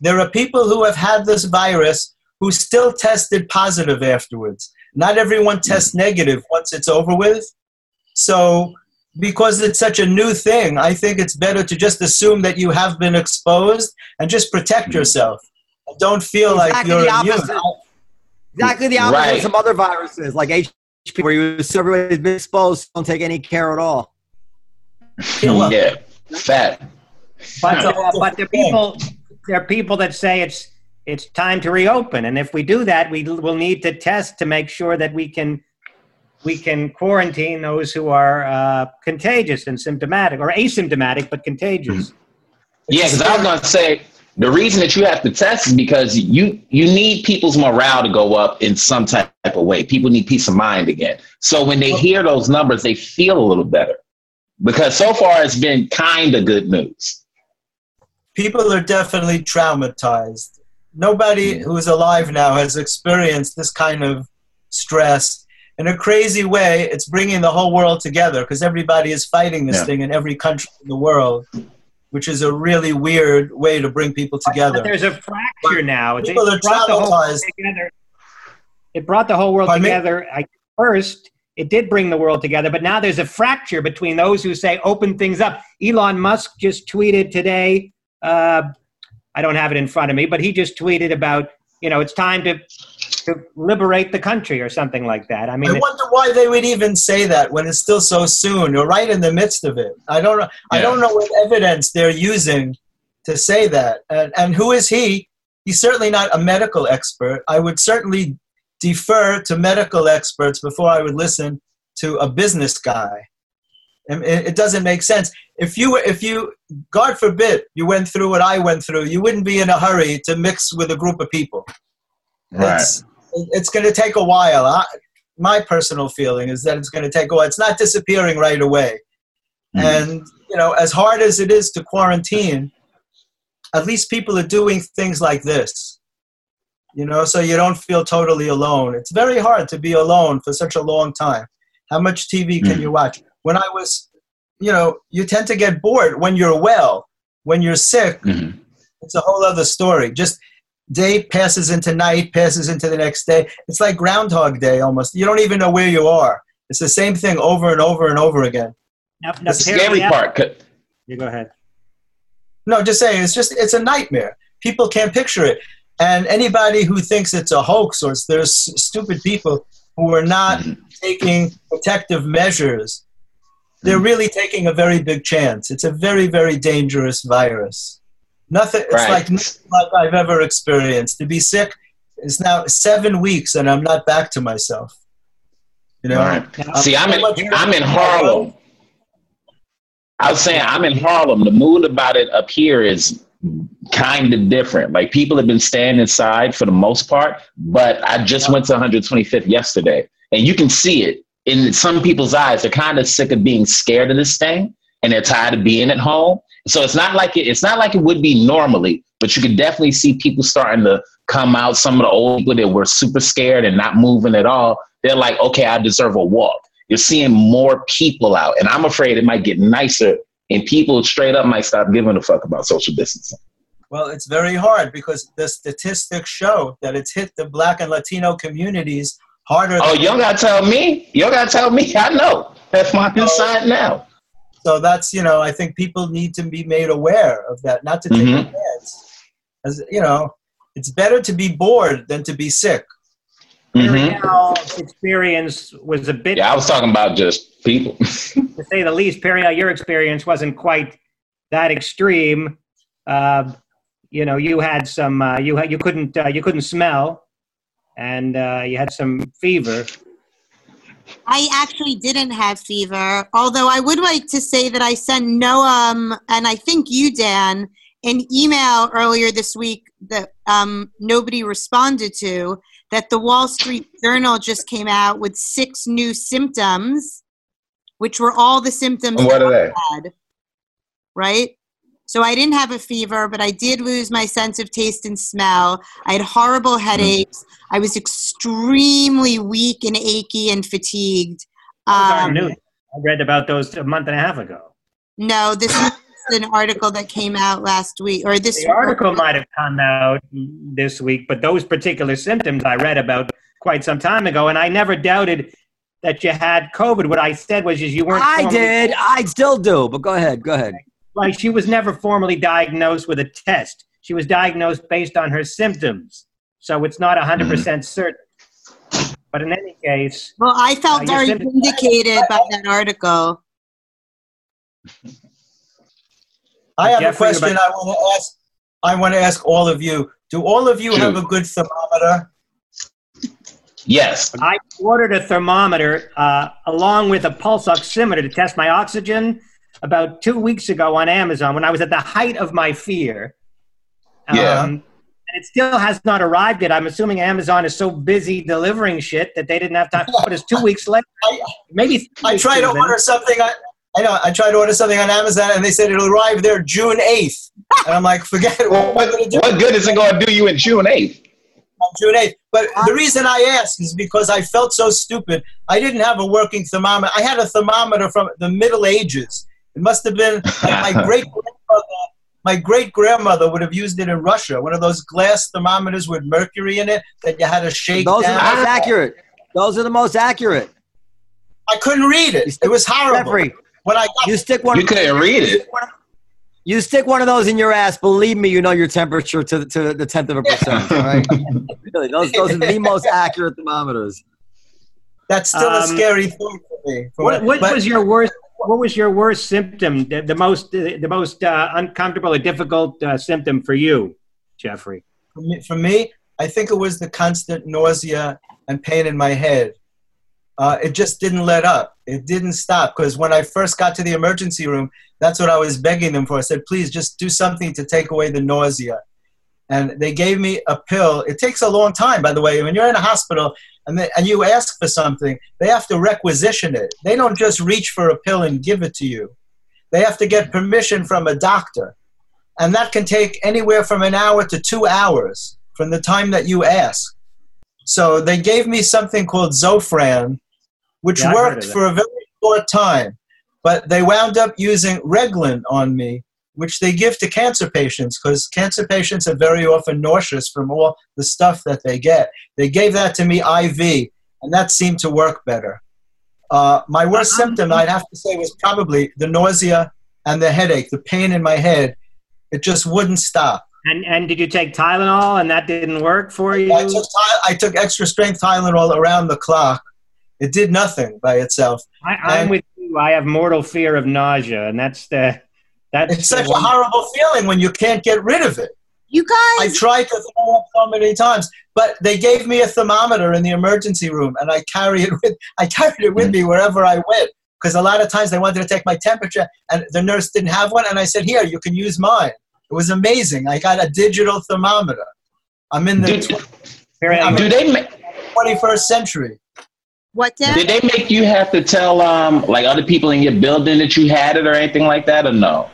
There are people who have had this virus who still tested positive afterwards. Not everyone hmm. tests negative once it's over with. So, because it's such a new thing, I think it's better to just assume that you have been exposed and just protect hmm. yourself. Don't feel like you're the immune. opposite. Exactly the opposite Right. of some other viruses, like HP, where you assume everybody's been exposed, don't take any care at all. yeah, fat. But, That's uh, but there are people there are people that say it's it's time to reopen, and if we do that, we will need to test to make sure that we can we can quarantine those who are uh, contagious and symptomatic or asymptomatic but contagious. Yeah, because I was gonna say the reason that you have to test is because you you need people's morale to go up in some type of way. People need peace of mind again. So when they hear those numbers, they feel a little better. Because so far it's been kind of good news. People are definitely traumatized. Nobody who is alive now has experienced this kind of stress. In a crazy way, it's bringing the whole world together because everybody is fighting this Yeah. thing in every country in the world, which is a really weird way to bring people But together. there's a fracture now. It, People are it brought the whole world traumatized. together. It brought the whole world Pardon together. I, first, it did bring the world together, but now there's a fracture between those who say open things up. Elon Musk just tweeted today. Uh, I don't have it in front of me, but he just tweeted about you know it's time to to liberate the country or something like that. I mean, I wonder why they would even say that when it's still so soon. You're right in the midst of it. I don't know. I don't know what evidence they're using to say that. And, and who is he? He's certainly not a medical expert. I would certainly defer to medical experts before I would listen to a business guy. It, it doesn't make sense. If you, were- if you, God forbid, you went through what I went through, you wouldn't be in a hurry to mix with a group of people. Right. It's, it's going to take a while. I, my personal feeling is that it's going to take a while. It's not disappearing right away. Mhm. And, you know, as hard as it is to quarantine, at least people are doing things like this. You know, so you don't feel totally alone. It's very hard to be alone for such a long time. How much TV can Mhm. you watch? When I was, you know, you tend to get bored when you're well. When you're sick, Mhm. it's a whole other story. Just day passes into night, passes into the next day. It's like Groundhog Day almost. You don't even know where you are. It's the same thing over and over and over again. Now, now, The scary part. could- You go ahead. No, just saying, it's just it's a nightmare. People can't picture it, and anybody who thinks it's a hoax or it's, there's stupid people who are not Mhm. taking protective measures, they're really taking a very big chance. It's a very very dangerous virus. Nothing. It's Right. like nothing like I've ever experienced. To be sick is now seven weeks, and I'm not back to myself. You know. Right. Um, see, I'm in, I'm in Harlem. I was saying I'm in Harlem. The mood about it up here is kind of different. Like people have been staying inside for the most part, but I just went to 125th yesterday, and you can see it in some people's eyes. They're kind of sick of being scared of this thing, and they're tired of being at home. So it's not like it, it's not like it would be normally, but you could definitely see people starting to come out. Some of the old people that were super scared and not moving at all, they're like, okay, I deserve a walk. You're seeing more people out, and I'm afraid it might get nicer, and people straight up might stop giving a fuck about social distancing. Well, it's very hard because the statistics show that it's hit the black and Latino communities harder. Oh, you don't gotta tell me. You don't gotta tell me. I know. That's my inside now. So that's you know I think people need to be made aware of that, not to take Mhm. a. As you know, it's better to be bored than to be sick. Perry hmm experience was a bit, Yeah, I was talking about just people. <laughs> to say the least. Perry Al, your experience wasn't quite that extreme. Uh, you know, you had some. Uh, you had, you couldn't uh, you couldn't smell, and uh, you had some fever. I actually didn't have fever, although I would like to say that I sent Noam and I think you, Dan, an email earlier this week that um, nobody responded to. That the Wall Street Journal just came out with six new symptoms, which were all the symptoms what are they? had, right? So I didn't have a fever, but I did lose my sense of taste and smell. I had horrible headaches. I was extremely weak and achy and fatigued. Those aren't Um, new. I read about those a month and a half ago. no, this is an article that came out last week, or this The article might have come out this week, but those particular symptoms I read about quite some time ago, and I never doubted that you had COVID. What I said was, is you weren't. I did. I still do. But go ahead. Go ahead. Like she was never formally diagnosed with a test. She was diagnosed based on her symptoms, so it's not hundred percent certain. But in any case, Well, I felt Uh, very symptoms- vindicated by that article. I have Jeffrey, a question about- I want to ask. I want to ask all of you. Do all of you Shoot. have a good thermometer? Yes. I ordered a thermometer uh, along with a pulse oximeter to test my oxygen about two weeks ago on Amazon when I was at the height of my fear. Yeah. Um, and it still has not arrived yet. I'm assuming Amazon is so busy delivering shit that they didn't have time. But it's two <laughs> weeks later. I, Maybe. I weeks tried to even. order something. I, I know. I tried to order something on Amazon, and they said it'll arrive there June eighth. And I'm like, forget it. What am What, going to do? what good is it going to do you in June 8th? on June 8th. But the reason I asked is because I felt so stupid. I didn't have a working thermometer. I had a thermometer from the Middle Ages. It must have been like my <laughs> great grandmother. My great grandmother would have used it in Russia. One of those glass thermometers with mercury in it that you had to shake Those are the most accurate. Those are the most accurate. I couldn't read it. It was horrible. Jeffrey, When I got you stick one. You couldn't read it. You stick one of those in your ass. Believe me, you know your temperature to, to the tenth of a percent. All right. <laughs> really, those those are the <laughs> most accurate thermometers. that's still a Um, scary thing for me. For What, what but- was your worst? What was your worst symptom? The, the most, the, most uh, uncomfortable or difficult uh, symptom for you, Jeffrey? for me, for me, I think it was the constant nausea and pain in my head. uh, it just didn't let up. It didn't stop because when I first got to the emergency room, that's what I was begging them for. I said, please just do something to take away the nausea. And they gave me a pill. It takes a long time, by the way. When you're in a hospital and, they, and you ask for something, they have to requisition it. They don't just reach for a pill and give it to you. They have to get permission from a doctor. And that can take anywhere from an hour to two hours from the time that you ask. So they gave me something called Zofran, which Yeah, worked for a very short time. But they wound up using Reglan on me, which they give to cancer patients because cancer patients are very often nauseous from all the stuff that they get. They gave that to me IV, and that seemed to work better. Uh, my worst Uh-huh. symptom, I'd have to say, was probably the nausea and the headache, the pain in my head. It just wouldn't stop. And and did you take Tylenol and that didn't work for you? I took, I took extra strength Tylenol around the clock. It did nothing by itself. I, I'm and- with you. I have mortal fear of nausea, and that's the that's It's such the a horrible feeling when you can't get rid of it. You guys. I tried to throw up so many times, but they gave me a thermometer in the emergency room, and I carry it with I carried it with me wherever I went because a lot of times they wanted to take my temperature, and the nurse didn't have one, and I said, "Here, you can use mine." It was amazing. I got a digital thermometer. I'm in the Did, tw- Here, I'm do they ma- 21st century. what, Dan? did they make you have to tell um like other people in your building that you had it or anything like that or no?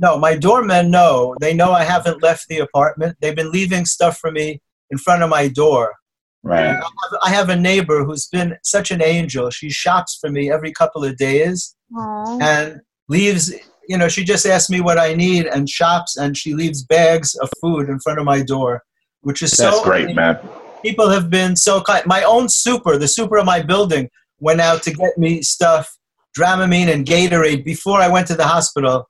No, my doormen know. They know I haven't left the apartment. They've been leaving stuff for me in front of my door. Right. I have, I have a neighbor who's been such an angel. She shops for me every couple of days Aw. and leaves, you know, she just asks me what I need and shops and she leaves bags of food in front of my door, which is That's so great, man. People have been so kind. My own super, the super of my building, went out to get me stuff, Dramamine and Gatorade before I went to the hospital.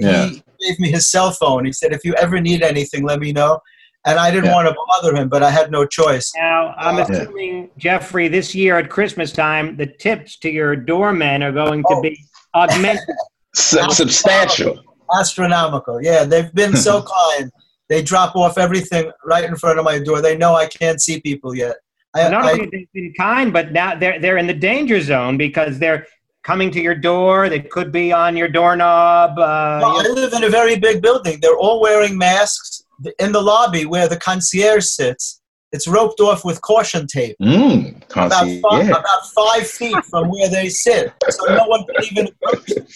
Yeah. He gave me his cell phone. He said, if you ever need anything, let me know. And I didn't Yeah. want to bother him, but I had no choice. Now, I'm Yeah. assuming, Jeffrey, this year at Christmas time, the tips to your doormen are going to Oh. be augmented. <laughs> Substantial. astronomical. Yeah, they've been so <laughs> kind. They drop off everything right in front of my door. They know I can't see people yet. I, Not I- only have been kind, but now they're they're in the danger zone because they're coming to your door. They could be on your doorknob. Uh, well, I live in a very big building. They're all wearing masks in the lobby where the concierge sits. It's roped off with caution tape. Mm, About concierge. five, about five feet from where they sit, so no one can even approach. them.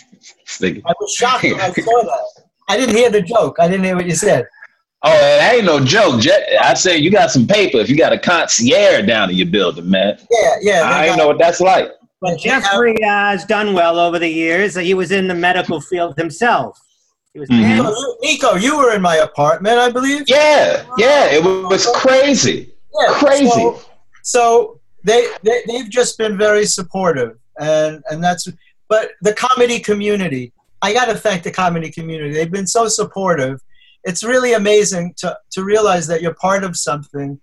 I was shocked when I saw that. I didn't hear the joke. I didn't hear what you said. Oh, that ain't no joke. Je- I said you got some paper if you got a concierge down in your building, man. Yeah, yeah. I ain't know what that's like. But they have- Jeffrey uh, has done well over the years. He was in the medical field himself. He was Mhm. Neko, you- Neko, you were in my apartment, I believe. Yeah, yeah, it was crazy. Yeah, Crazy. So, so they, they they've just been very supportive, and and that's. But the comedy community, I got to thank the comedy community. They've been so supportive. It's really amazing to to realize that you're part of something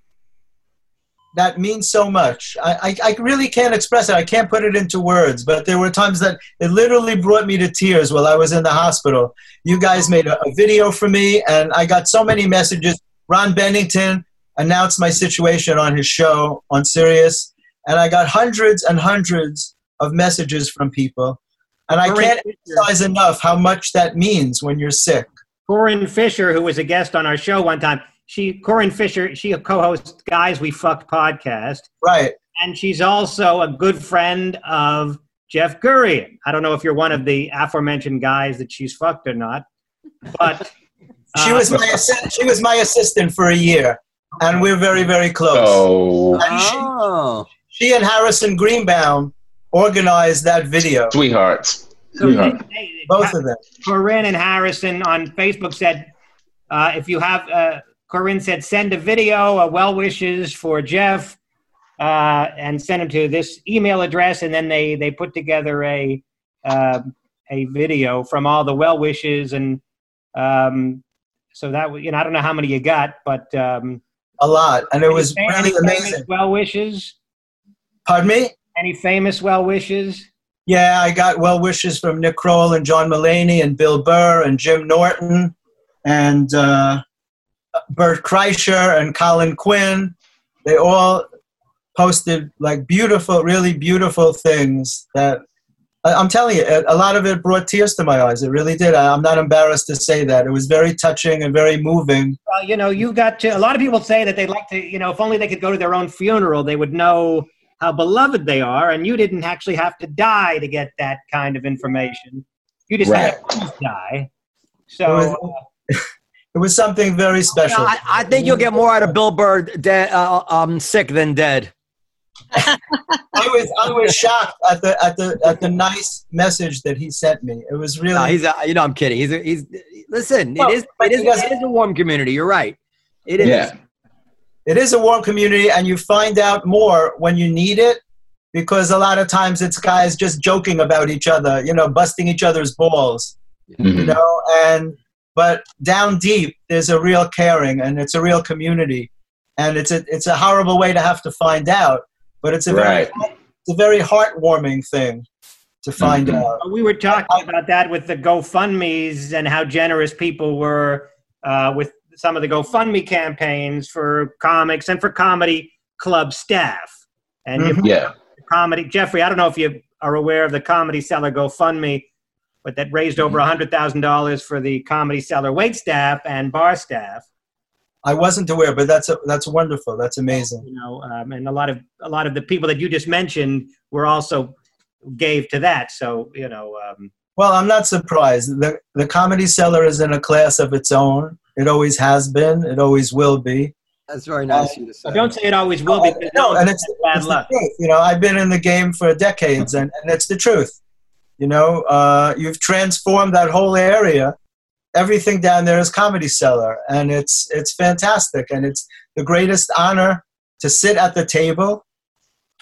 that means so much. I, I, I really can't express it. I can't put it into words, but there were times that it literally brought me to tears while I was in the hospital. You guys made a, a video for me, and I got so many messages. Ron Bennington announced my situation on his show on Sirius, and I got hundreds and hundreds of messages from people. And I can't emphasize enough how much that means when you're sick. Corinne Fisher, who was a guest on our show one time, she Corinne Fisher, she co-hosts Guys We Fucked podcast, Right. and she's also a good friend of Jeff Gurian. I don't know if you're one of the aforementioned guys that she's fucked or not, but <laughs> She uh, was my assi- she was my assistant for a year, and we're very very close. Oh, And she, Oh. she and Harrison Greenbaum organized that video. sweethearts. so Sweetheart. they- they- Both of them. Corinne and Harrison on Facebook said, uh, if you have, uh, Corinne said, send a video, a well wishes for Jeff, uh, and send them to this email address. And then they, they put together a, uh, a video from all the well wishes. And um, so that, you know, I don't know how many you got, but um, A lot, and it was really amazing. well wishes? Pardon me? Any famous well wishes? Yeah, I got well wishes from Nick Kroll and John Mulaney and Bill Burr and Jim Norton and uh, Bert Kreischer and Colin Quinn. They all posted like beautiful, really beautiful things that I- I'm telling you, a a lot of it brought tears to my eyes. It really did. I- I'm not embarrassed to say that. It was very touching and very moving. Well, you know, you got to. A lot of people say that they'd like to. You know, if only they could go to their own funeral, they would know how beloved they are. And you didn't actually have to die to get that kind of information. You just had to die. So. Uh, <laughs> It was- uh, It was something very special. I, I think you'll get more out of Bill Burr dead, uh, um, sick than dead. <laughs> I was I was shocked at the at the at the nice message that he sent me. It was really No, he's a, you know, I'm kidding. He's a, he's listen. Well, it is it is, it is a warm community. You're right. It is. Yeah. it is a warm community and you find out more when you need it because a lot of times it's guys just joking about each other, you know, busting each other's balls, you Mhm. know, and but down deep there's a real caring and it's a real community. And it's a it's a horrible way to have to find out, but it's a Right. very it's a very heartwarming thing to find Mhm. out. We were talking about that with the GoFundMe's and how generous people were uh, with some of the GoFundMe campaigns for comics and for comedy club staff. And you Mhm. Yeah. comedy, Jeffrey, I don't know if you are aware of the Comedy Cellar GoFundMe, but that raised over $100,000 for the Comedy Cellar wait staff and bar staff. I wasn't aware, but that's a, that's wonderful. That's amazing. You know, um, and a lot of a lot of the people that you just mentioned were also gave to that. So you know, um, Well, I'm not surprised. The the comedy cellar is in a class of its own. It always has been. It always will be. That's very nice of you to say. don't say it always will be. because No, no and one it's, bad it's the luck. truth. You know, I've been in the game for decades, and, and it's the truth. You know, uh, you've transformed that whole area. Everything down there is comedy cellar, and it's it's fantastic, and it's the greatest honor to sit at the table.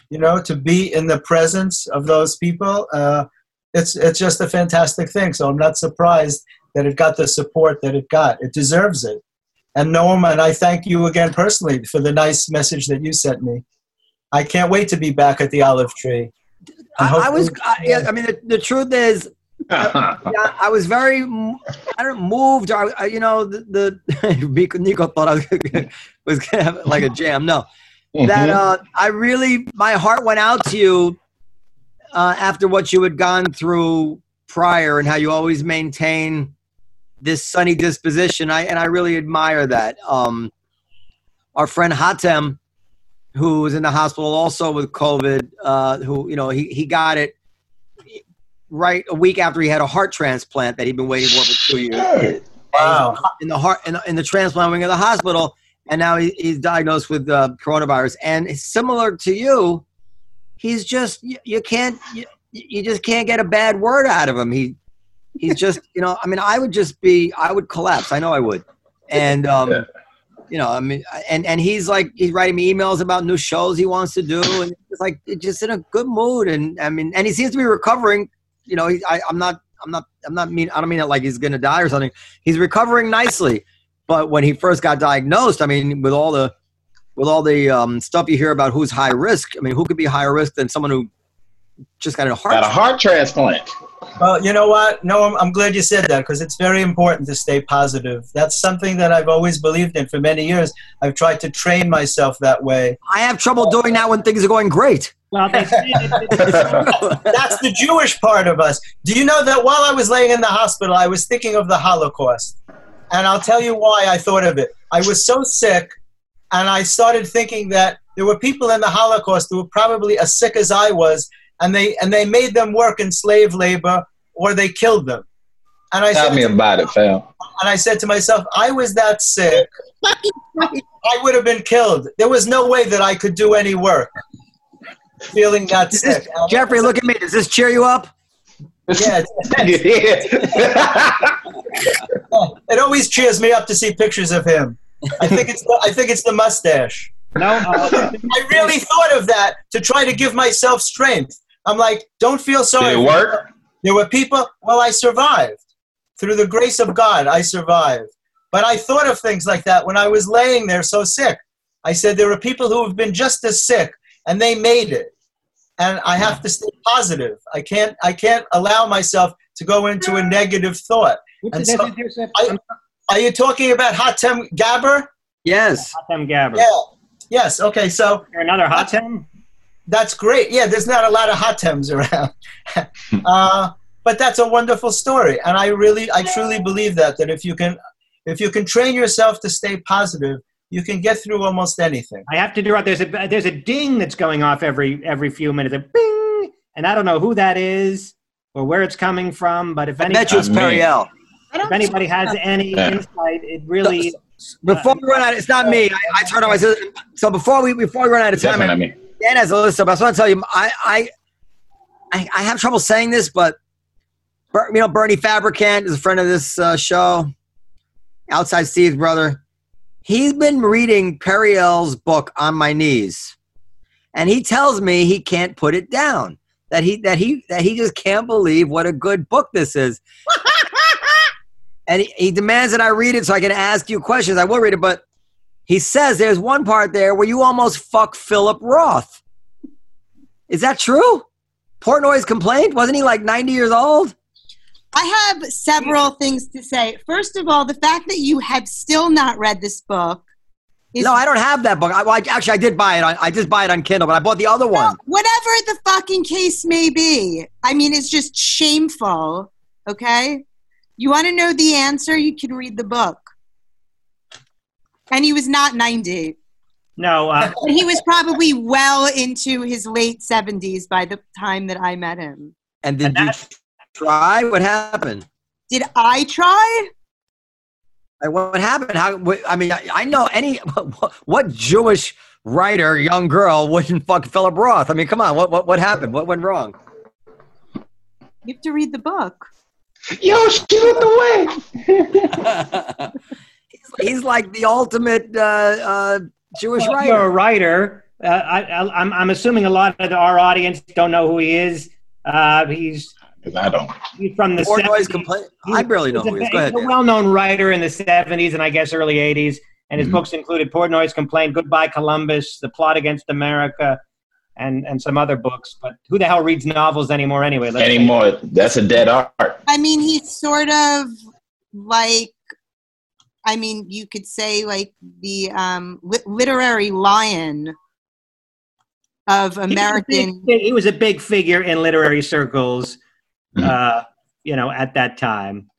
You know, to be in the presence of those people. Uh, it's it's just a fantastic thing. So I'm not surprised that it got the support that it got. It deserves it. And Noam, and I thank you again personally for the nice message that you sent me. I can't wait to be back at the olive tree. I, I was. I, yeah, I mean, the, the truth is, <laughs> yeah, I was very, I don't know, moved. Or, I- you know, the, the <laughs> Neko- thought I was gonna, was gonna have like a jam. No, that Mhm. uh, I really, my heart went out to you uh, after what you had gone through prior, and how you always maintain this sunny disposition. I and I really admire that. Um, our friend Hatem, who was in the hospital also with COVID, uh, who you know he he got it right a week after he had a heart transplant that he'd been waiting for for two years Wow. in the heart in the, in the transplant wing of the hospital, and now he, he's diagnosed with uh, coronavirus. And similar to you, he's just you, you can't you, you just can't get a bad word out of him. He he's just you know I mean I would just be I would collapse. I know I would, and um. You know I mean and and he's like he's writing me emails about new shows he wants to do, and it's like just in a good mood. And I mean and he seems to be recovering. You know he, I, I'm not. I'm not. I'm not mean. I don't mean it like he's gonna die or something he's recovering nicely. But when he first got diagnosed, I mean, with all the with all the um, stuff you hear about who's high risk, I mean, who could be higher risk than someone who just got a heart? Got a heart transplant. Well, you know what? No, I'm, I'm glad you said that because it's very important to stay positive. That's something that I've always believed in for many years. I've tried to train myself that way. I have trouble doing that when things are going great. Well, they say it, <laughs> it, That's the Jewish part of us. Do you know that while I was laying in the hospital, I was thinking of the Holocaust? And I'll tell you why I thought of it. I was so sick, and I started thinking that there were people in the Holocaust who were probably as sick as I was, and they and they made them work in slave labor or they killed them. And I Tell said, me about it, fam. and I said to myself, I was that sick, I would have been killed. There was no way that I could do any work. Feeling that Does this- sick. Jeffrey, look at me. Does this cheer you up? Yeah, <laughs> it always cheers me up to see pictures of him. I think it's the, I think it's the mustache. No, uh, <laughs> I really thought of that to try to give myself strength. I'm like, don't feel sorry. Did it work? There were people. Well, I survived through the grace of God. I survived. But I thought of things like that when I was laying there so sick. I said there are people who have been just as sick and they made it. And I have to stay positive. I can't I can't allow myself to go into a negative thought. what's And so- here's a- I- Are you talking about Hatem Gabr? Yes. Hatem Gabr. Yeah. Yes. Okay. So Or another hot tub? that's great. Yeah, there's not a lot of hot temps around, <laughs> uh, but that's a wonderful story, and I really, I truly believe that that if you can, if you can train yourself to stay positive, you can get through almost anything. I have to interrupt. There's a there's a ding that's going off every every few minutes. A bing, and I don't know who that is or where it's coming from. But if I any, bet you it's. Periel. if anybody has any insight, it really Before we run out, it's not me. I, I turned on my sister. So before we before we run out of time, I mean, Dan has a list of. I just want to tell you, I I I, I have trouble saying this, but you know, Bernie Fabricant is a friend of this uh, show. Outside Steve's brother, he's been reading Periel's book on my knees, and he tells me he can't put it down. That he that he that he just can't believe what a good book this is. <laughs> and he, he demands that I read it so I can ask you questions. I will read it, but he says there's one part there where you almost fuck Philip Roth. Is that true? Portnoy's complaint? Wasn't he like 90 years old? I have several things to say. First of all, the fact that you have still not read this book is No, I don't have that book. I, well, I, actually, I did buy it. On, I just buy it on Kindle, but I bought the other one. whatever the fucking case may be. I mean, it's just shameful. Okay? You want to know the answer? You can read the book. And he was not 90. no. Uh, <laughs> he was probably well into his late 70s by the time that I met him. And did And you try? What happened? Did I try? Like, What happened? How? What, I mean, I, I know any <laughs> what Jewish writer, young girl, wouldn't fuck Philip Roth. I mean, come on. What what what happened? What went wrong? You have to read the book. Yo, she went away. he's, he's like the ultimate uh, uh, Jewish well, if you're a writer. writer. Uh, I, I, I'm, I'm assuming a lot of our audience don't know who he is. Uh, he's 'Cause I don't. he's from the Portnoy's 70s. complaint. I barely know He's a, who he is. Go ahead. he's a well-known writer in the 70s and I guess early 80s, and his Mhm. books included Portnoy's Complaint, Goodbye Columbus, The Plot Against America, and and some other books. But who the hell reads novels anymore anyway? Let's face it. Anymore. That's a dead art. I mean, he's sort of like, I mean, you could say like the um, li- literary lion of He was a American. big- He was a big figure in literary circles, Mhm. uh, you know, at that time.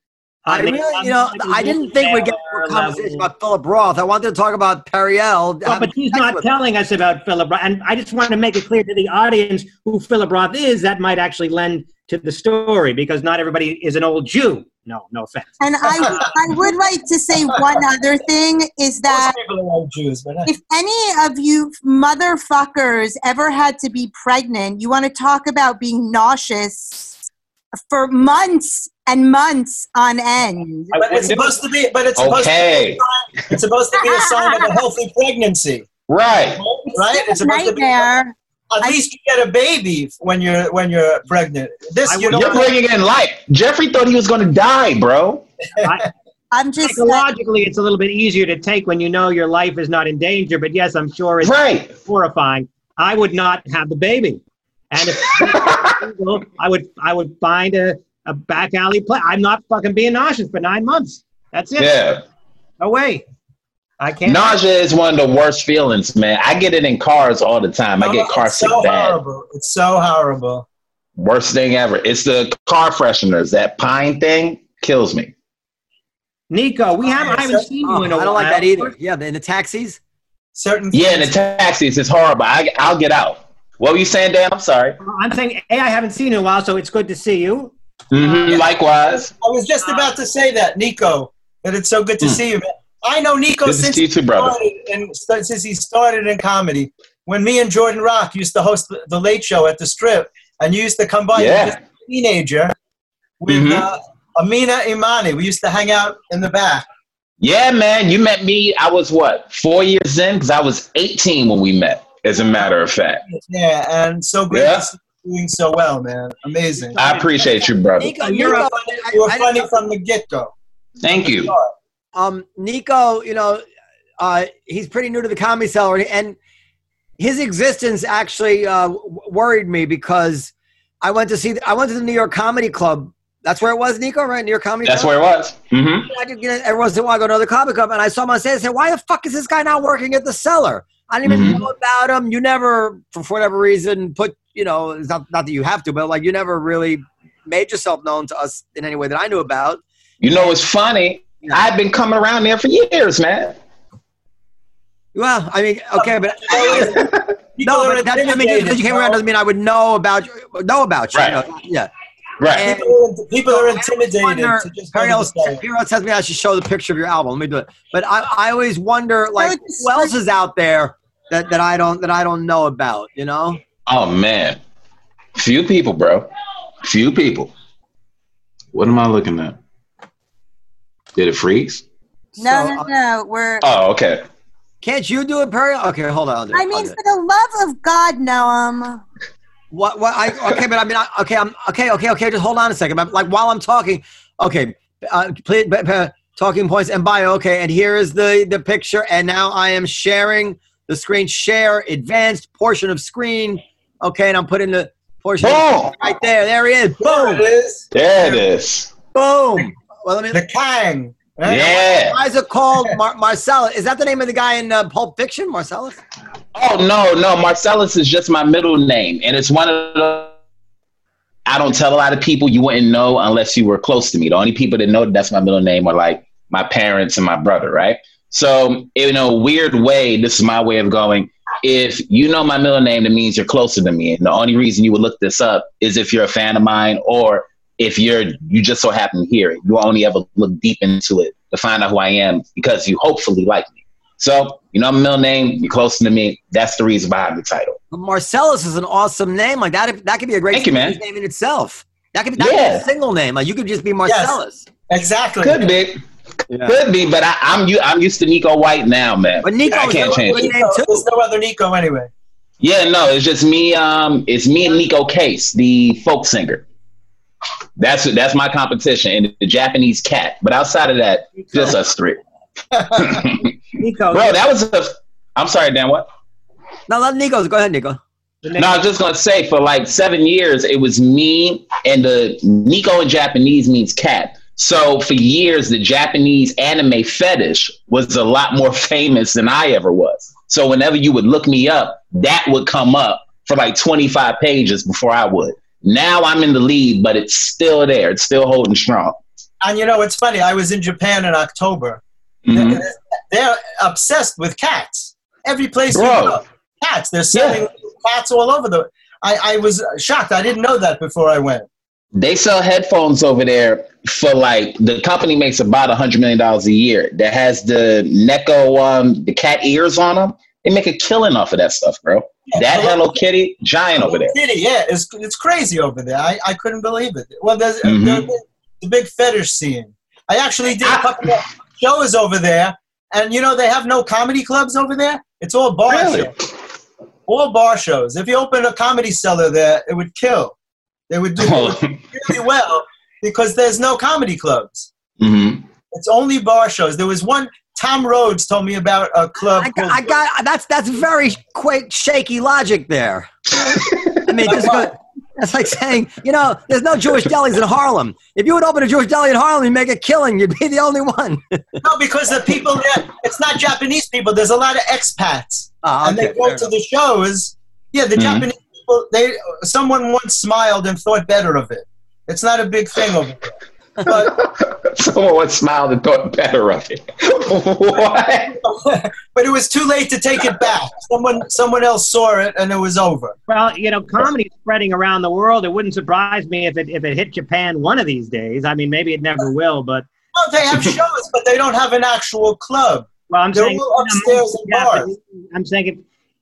I really, you know, I didn't think we'd get Taylor a conversation level. about Philip Roth. I wanted to talk about Periel. Well, but he's not telling us about Philip Roth. And I just want to make it clear to the audience who Philip Roth is. That might actually lend to the story because not everybody is an old Jew. No, no offense. And I, <laughs> I would like to say one other thing is that Most people are Jews, but uh, if any of you motherfuckers ever had to be pregnant, you want to talk about being nauseous for months and months on end. But it's supposed to be. But it's supposed Okay. to be. a sign- It's supposed to be a sign of a healthy pregnancy, Right. right? It's supposed to be. Nightmare. At I- least you get a baby when you're when you're pregnant. This I you you're bringing in life. Jeffrey thought he was going to die, bro. I, <laughs> I'm just psychologically, it's a little bit easier to take when you know your life is not in danger. But yes, I'm sure it's Right. horrifying. I would not have the baby, and if <laughs> I would, I would find a, a back alley play. I'm not fucking being nauseous for nine months. That's it. Yeah. No way. I can't. Nausea is one of the worst feelings, man. I get it in cars all the time. I get oh, car it's sick so bad. horrible. It's so horrible. Worst thing ever. It's the car fresheners. That pine thing kills me. Neko, we have. I haven't seen you Oh, in a while. I don't like that either. Yeah, in the taxis. Certain. Yeah, in the taxis, it's horrible. I, I'll get out. What were you saying, Dan? I'm sorry. I'm saying, A, I haven't seen you in a while, so it's good to see you. Hmm Likewise. I was just about to say that, Neko. That it's so good to Hmm. see you. Man. I know Neko Good since brother. started in, since he started in comedy. When me and Jordan Rock used to host the, Late Show at the Strip, and you used to come by, Yeah. a teenager with Mhm. uh, Amina Imani. We used to hang out in the back. Yeah, man. You met me. I was what four years in because I was 18 when we met. As a matter of fact, Yeah, and so great Yeah. to see doing so well, man. Amazing. I appreciate you, brother. Neko, you're Neko, funny, I- you were I- funny from the get go. Thank you. um, Neko, you know, uh, he's pretty new to the comedy cellar, and his existence actually uh, worried me because I went to see, I went to the New York Comedy Club. That's where it was, Neko, right? New York Comedy That's Club. where it was. hmm I could get every once in a while I go to another comedy club, and I saw him on stage. I said, "Why the fuck is this guy not working at the cellar?" I didn't even Mhm. know about him. You never, for whatever reason, put you know, it's not not that you have to, but like you never really made yourself known to us in any way that I knew about. You know, it's funny. I've been coming around there for years, man. Well, I mean, okay, but People <laughs> no, are but that, I mean, just because you came around doesn't mean I would know about you. Know about you. Right. you know? Yeah. Right. And- People are- People are intimidated wonder- to just Perry to the always, site. Perry always tells me I should show the picture of your album. Let me do it. But I, I always wonder, like, it's who else is out there that, that I don't that I don't know about? You know? Oh man, few people, bro. Few people. What am I looking at? Did it freeze? No, So, no, uh, no. We're. Oh, okay. Can't you do it, Perry? Okay, hold on. I'll do it. I I'll mean, for the love of God, Noam. What? What? I okay, but I mean, I, okay, I'm okay, okay, okay. Just hold on a second. But like while I'm talking, okay, uh, please, b- b- talking points and bio. Okay, and here is the the picture, and now I am sharing the screen. Share advanced portion of screen. Okay, and I'm putting the portion Boom! right there. There he is. Boom. There Boom, it is. There it is. boom. Well, let me. The Kang. right? Yeah. Why is it called Mar- Marcellus? Is that the name of the guy in uh, Pulp Fiction, Marcellus? Oh no, no. Marcellus is just my middle name, and it's one of the. I don't tell a lot of people. You wouldn't know unless you were close to me. The only people that know that that's my middle name are like my parents and my brother, right? So in a weird way, this is my way of going. If you know my middle name, that means you're closer to me, and the only reason you would look this up is if you're a fan of mine, or if you're you just so happen to hear it. You only ever look deep into it to find out who I am because you hopefully like me. So, you know, my middle name, you're closer to me. That's the reason behind the title. Marcellus is an awesome name. Like that, that could be a great Thank you, man. name in itself. That could be, that could be a single name. Like you could just be Marcellus. Exactly. Could be, Yeah. could be, but I, I'm u- I'm used to Neko White now, man. But Neko I is can't a change good name Neko. There's no other Neko anyway. Yeah, no, it's just me. Um, it's me and Neko Case, the folk singer. That's that's my competition, and the Japanese cat. But outside of that, just us three. <laughs> Neko, Bro, that was a. I'm sorry, Dan. What? No, let Neko go ahead, Neko. No, I was just gonna say for like seven years it was me and the Neko in Japanese means cat. So for years the Japanese anime fetish was a lot more <laughs> famous than I ever was. So whenever you would look me up, that would come up for like 25 pages before I would. Now I'm in the lead, but it's still there. It's still holding strong. And you know, it's funny. I was in Japan in October. Mhm. They're obsessed with cats. Every place you go, cats. They're selling cats all over the. I, I was shocked. I didn't know that before I went. They sell headphones over there for like the company makes about a hundred million dollars a year. That has the Neko um the cat ears on them. They make a killing off of that stuff, bro. That Hello Kitty giant over there. Kitty, yeah, it's it's crazy over there. I, I couldn't believe it. Well, there's Mhm. there's the big fetish scene. I actually did a couple of shows over there, and you know they have no comedy clubs over there. It's all bar Really? shows. All bar shows. If you open a comedy cellar there, it would kill. They would do <laughs> really well because there's no comedy clubs. hmm It's only bar shows. There was one. Tom Rhodes told me about a club. I got, I got that's that's very quick, shaky logic there. I mean, just go, that's like saying, you know, there's no Jewish delis in Harlem. If you would open a Jewish deli in Harlem you'd make a killing, you'd be the only one. no, because the people there, it's not Japanese people. There's a lot of expats. Ah, and they go to the shows. Yeah, the Mhm. Japanese people. They someone once smiled and thought better of it. It's not a big thing over there. But, <laughs> Someone once smiled and thought better of it. <laughs> what? but it was too late to take it back. Someone someone else saw it and it was over. Well, you know, comedy's spreading around the world. It wouldn't surprise me if it if it hit Japan one of these days. I mean, maybe it never will, but Well, they have shows, but they don't have an actual club. well, I'm They're saying all upstairs in bars. I'm saying if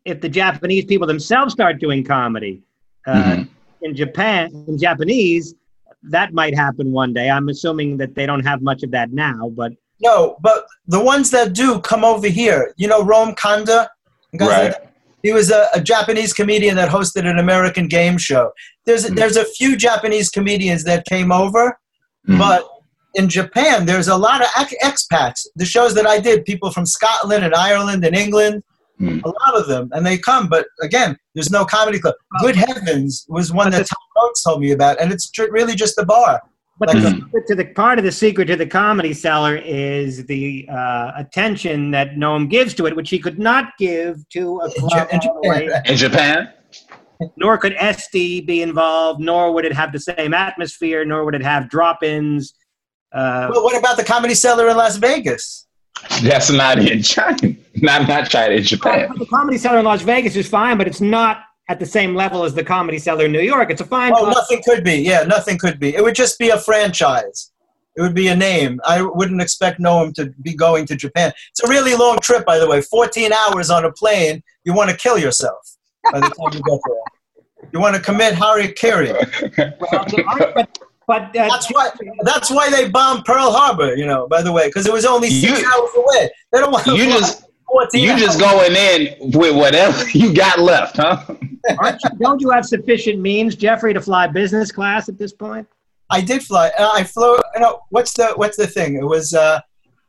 if the Japanese people themselves start doing comedy uh, Mhm. in Japan in Japanese, that might happen one day. I'm assuming that they don't have much of that now, but No, but the ones that do come over here. You know, Rome Kanda. Right. He was a, a Japanese comedian that hosted an American game show. There's Mhm. there's a few Japanese comedians that came over, Mhm. But in Japan, there's a lot of ex- expats. The shows that I did, people from Scotland and Ireland and England, Hmm. a lot of them, and they come. But again, there's no comedy club. Good Heavens was one that Tom Rhodes told me about, and it's tr- really just a bar. But Like the a- to the part of the secret to the comedy cellar is the uh, attention that Noam gives to it, which he could not give to a In club in all the Japan, In Japan? nor could Esty be involved, nor would it have the same atmosphere, nor would it have drop-ins. Uh, Well, what about the Comedy Cellar in Las Vegas? That's not in China. Not not China. In Japan. the Comedy Cellar in Las Vegas is fine, but it's not at the same level as the Comedy Cellar in New York. It's a fine Well, club. nothing could be. Yeah, nothing could be. It would just be a franchise. It would be a name. I wouldn't expect Noam to be going to Japan. It's a really long trip, by the way. 14 hours on a plane. You want to kill yourself by the time you get there. You want to commit harakiri. but but uh, That's why. That's why they bombed Pearl Harbor. You know, by the way, because it was only six You- hours away. They don't want to You fly just 14 you just going in with whatever <laughs> you got left, huh? aren't you, don't you have sufficient means, Jeffrey, to fly business class at this point? I did fly. Uh, I flew. You know, what's the what's the thing? It was uh,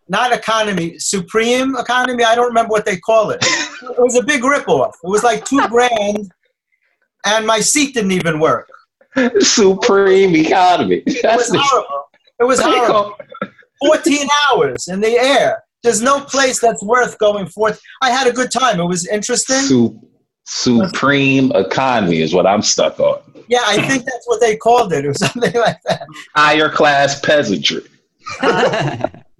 not economy, supreme economy. I don't remember what they call it. It was a big ripoff. It was like two <laughs> grand, and my seat didn't even work. Supreme economy. It That's was horrible. It was <laughs> horrible. 14 hours in the air. There's no place that's worth going forth. I had a good time. It was interesting. Su- supreme economy is what I'm stuck on. Yeah, I think that's what they called it, or <laughs> something like that. Higher class peasantry. <laughs>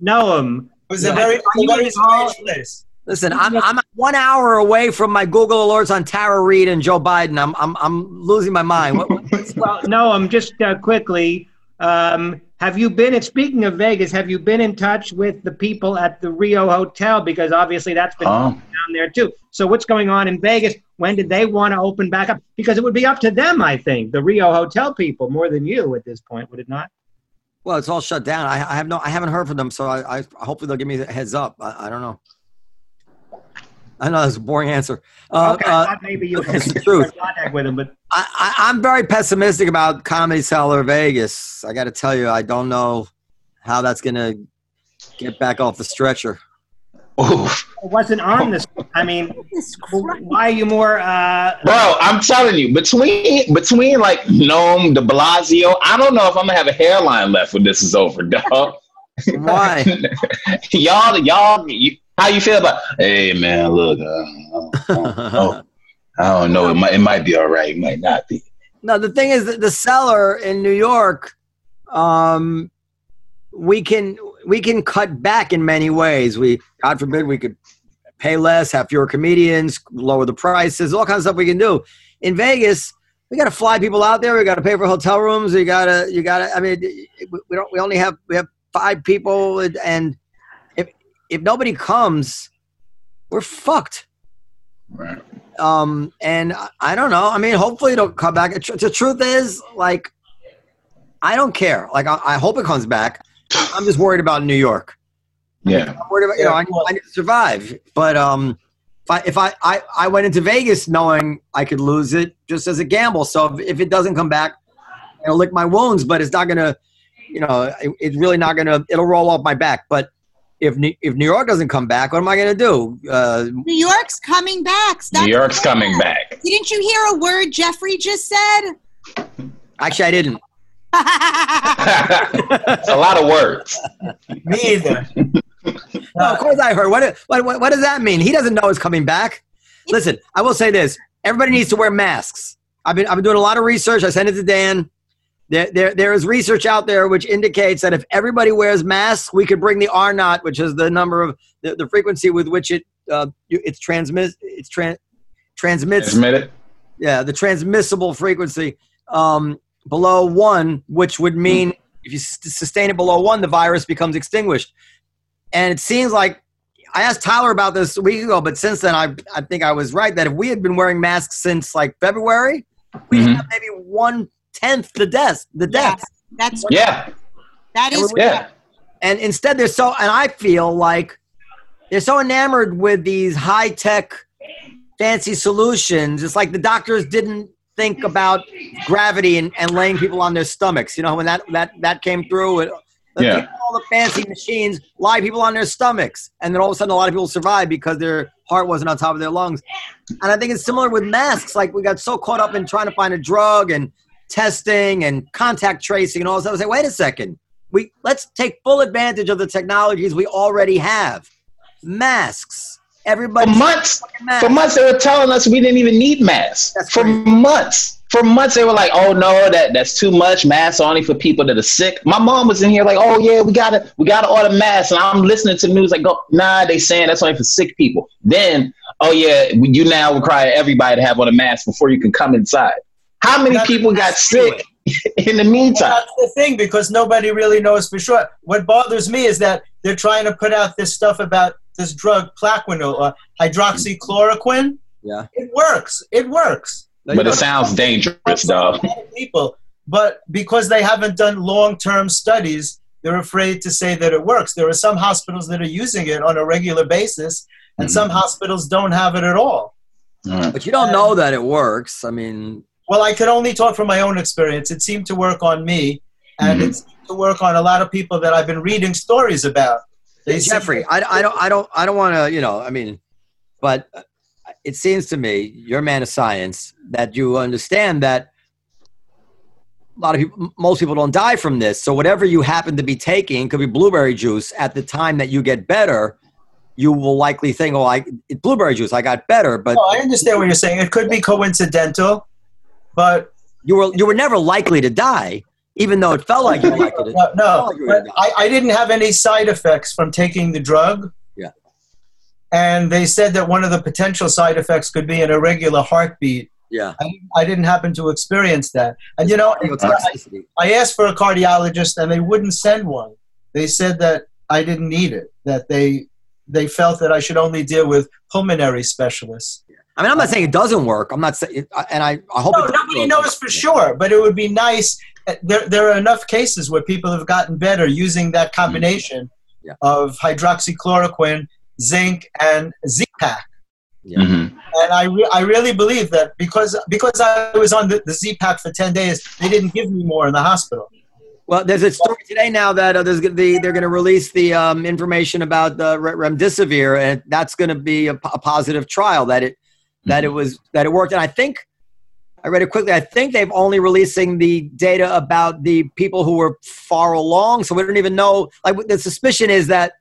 Noam, It was a very, Are a very strange place. Listen, I'm I'm one hour away from my Google alerts on Tara Reade and Joe Biden. I'm I'm I'm losing my mind. What, what- <laughs> well, Noam, just uh, quickly, um, have you been? And speaking of Vegas, have you been in touch with the people at the Rio Hotel? Because obviously that's been Oh. down there too. So what's going on in Vegas? When did they want to open back up? Because it would be up to them, I think, the Rio Hotel people, more than you at this point, would it not? well, it's all shut down. I, I have no I haven't heard from them, so I, I hopefully they'll give me a heads up. I, I don't know. I know that's a boring answer. Uh, okay, uh, I thought maybe you it's the had <laughs> truth. contact with them, but I, I, I'm very pessimistic about Comedy Cellar Vegas. I got to tell you, I don't know how that's going to get back off the stretcher. Oof. it wasn't on this. I mean, why are you more? Uh, Bro, I'm telling you, between between like Noam, De Blasio, I don't know if I'm gonna have a hairline left when this is over, dog. Why? <laughs> y'all, y'all, you, how you feel about? Hey, man, look, uh, I, don't, know. I don't know. It might, it might be all right. It might not be. No, the thing is that the Cellar in New York, um, we can we can cut back in many ways. We, God forbid, we could pay less, have fewer comedians, lower the prices, all kinds of stuff we can do. In Vegas, we got to fly people out there. We got to pay for hotel rooms. We got to, you got to. I mean, we don't. We only have we have five people, and if nobody comes, we're fucked. Right. Um, and I, I don't know. I mean, hopefully it'll come back. The truth is, like, I don't care. Like, I, I hope it comes back. I'm just worried about New York. Yeah. I'm worried about, you know, I, I need to survive. But um, if I if I, I I went into Vegas knowing I could lose it just as a gamble. So if, if it doesn't come back, it'll lick my wounds. But it's not gonna, you know, it, it's really not gonna. It'll roll off my back. But if New, if New York doesn't come back, what am I gonna do? Uh, New York's coming back. Stop New York's saying coming that. back. Didn't you hear a word Jeffrey just said? actually, I didn't. <laughs> it's a lot of words. Me either. No, of course I heard. What, what, what, what does that mean? He doesn't know it's coming back. Listen, I will say this. Everybody needs to wear masks. I've been, I've been doing a lot of research. I sent it to Dan. There, there, there is research out there which indicates that if everybody wears masks, we could bring the R naught, which is the number of the, the frequency with which it uh, it's transmit it's tran transmits it. yeah, the transmissible frequency um, below one, which would mean if you s- sustain it below one, the virus becomes extinguished. And it seems like I asked Tyler about this a week ago, but since then, I I think I was right that if we had been wearing masks since like February, we Mhm. have maybe one tenth the deaths, the Yeah. That's Yeah. that is Yeah. And instead, they're so, and I feel like they're so enamored with these high tech, fancy solutions. It's like the doctors didn't think about gravity and, and laying people on their stomachs. You know, when that that that came through, it, Yeah. all the fancy machines lie people on their stomachs, and then all of a sudden, a lot of people survive because their heart wasn't on top of their lungs. And I think it's similar with masks. Like we got so caught up in trying to find a drug and testing and contact tracing and all this. I was like, wait a second. We let's take full advantage of the technologies we already have. Masks. Everybody For months, for months they were telling us we didn't even need masks. That's for crazy. months. For months they were like, "Oh no, that that's too much. Masks only for people that are sick." My mom was in here like, "Oh yeah, we gotta we gotta order masks," and I'm listening to the news like, "Go, nah, they saying that's only for sick people." Then, oh yeah, you now require everybody to have on a mask before you can come inside. How many That's people got sick <laughs> in the meantime? That's the thing because nobody really knows for sure. What bothers me is that they're trying to put out this stuff about this drug Plaquenil or hydroxychloroquine. Yeah. It works. It works. No, you But it don't. sounds dangerous, Works on dog. a lot of People, but because they haven't done long-term studies, they're afraid to say that it works. There are some hospitals that are using it on a regular basis, and Mhm. some hospitals don't have it at all. But you don't know that it works. I mean, Well, I could only talk from my own experience. It seemed to work on me, and Mhm. it seemed to work on a lot of people that I've been reading stories about. They seem- Jeffrey, I, I don't, I don't, I don't want to, you know, I mean, but uh, it seems to me, you're a man of science, that you understand that a lot of people, most people don't die from this. So whatever you happen to be taking could be blueberry juice. At the time that you get better, you will likely think, "Oh, I blueberry juice. I got better." But Oh, I understand what you're saying. It could be coincidental, but you were, you were never likely to die, even though it felt like you were likely to. no, no. Oh, I, I didn't have any side effects from taking the drug. Yeah. And they said that one of the potential side effects could be an irregular heartbeat. Yeah. I, I didn't happen to experience that. And you know, I, I asked for a cardiologist, and they wouldn't send one. They said that I didn't need it. That they they felt that I should only deal with pulmonary specialists. I mean, I'm not saying it doesn't work. I'm not saying, and I, I hope No, it nobody work. knows for sure, but it would be nice. There, there are enough cases where people have gotten better using that combination Yeah. of hydroxychloroquine, zinc, and Z-Pak. Yeah. Mhm. And I, re- I really believe that because because I was on the, the Z-Pak for 10 days, they didn't give me more in the hospital. Well, there's a story today now that uh, there's gonna be, they're going to release the um, information about the remdesivir, and that's going to be a, po- a positive trial that it that it was that it worked. And I think I read it quickly. I think they've only releasing the data about the people who were far along, so we don't even know. Like the suspicion is that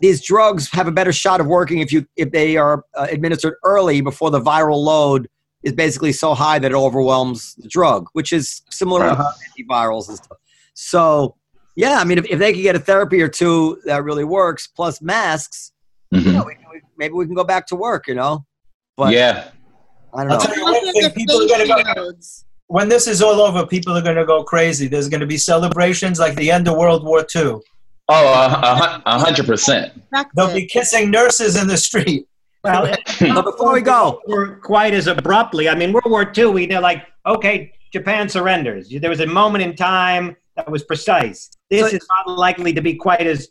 these drugs have a better shot of working if you if they are uh, administered early before the viral load is basically so high that it overwhelms the drug, which is similar Uh-huh. to antivirals and stuff. So, yeah, I mean, if, if they could get a therapy or two that really works, plus masks, Mhm. you know, we, we, maybe we can go back to work. You know, but yeah. I don't I'll know. tell you one thing, people are going to go, when this is all over, people are going to go crazy. There's going to be celebrations like the end of World War II. Oh, a, a, hun- hundred percent. They'll be kissing nurses in the street. <laughs> Well, before we go, we're quite as abruptly. I mean, World War II, we know, like, okay, Japan surrenders. There was a moment in time that was precise. This So- is not likely to be quite as.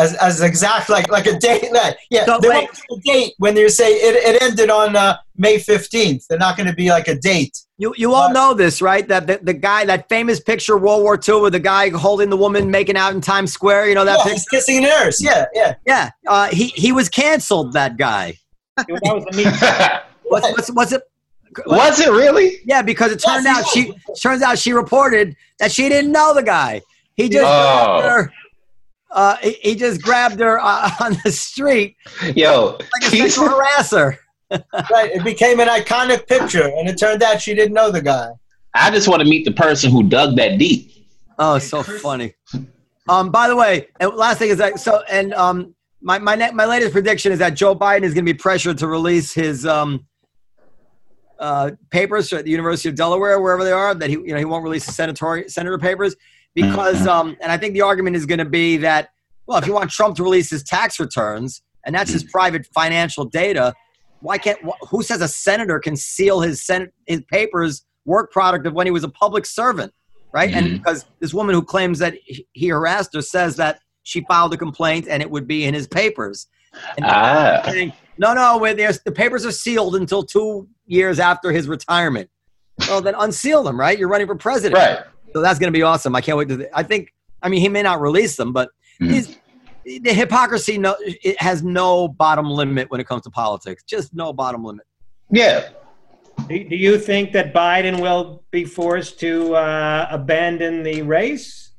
As, as exact like like a date that yeah So, there wait. won't be a date when you say it, it ended on uh, May 15th they're not going to be like a date you you all know this, right? That the, the guy, that famous picture, World War II, with the guy holding the woman making out in Times Square. You know that yeah, picture? he's kissing a nurse yeah yeah Yeah, uh, he he was canceled. That guy. That was the meeting. What's <laughs> what's, what's it? Was it really? Yeah, because it turned Yes, out she turns out she reported that she didn't know the guy. He just Oh. Grabbed her. Uh, he, he just grabbed her uh, <laughs> on the street Yo, like a sexual <laughs> harasser. right it became an iconic picture and it turned out she didn't know the guy I just want to meet the person who dug that deep. Oh, so funny. Um, by the way, and last thing is that so and um, my my ne- my latest prediction is that Joe Biden is going to be pressured to release his um, uh, papers at the University of Delaware, wherever they are. That he you know he won't release his senator senator papers because um, and I think the argument is going to be that well, if you want Trump to release his tax returns and that's his private financial data, why can't who says a senator can seal his senate his papers work product of when he was a public servant? right? And Mhm. because this woman who claims that he harassed her says that she filed a complaint and it would be in his papers. And Ah, saying, no, no, the papers are sealed until two years after his retirement. Well, then unseal them, right? You're running for president. right. So that's going to be awesome. I can't wait to. I think. I mean, he may not release them, but he's, the hypocrisy no, it has no bottom limit when it comes to politics. Just no bottom limit. Yeah. Do, do you think that Biden will be forced to uh, abandon the race?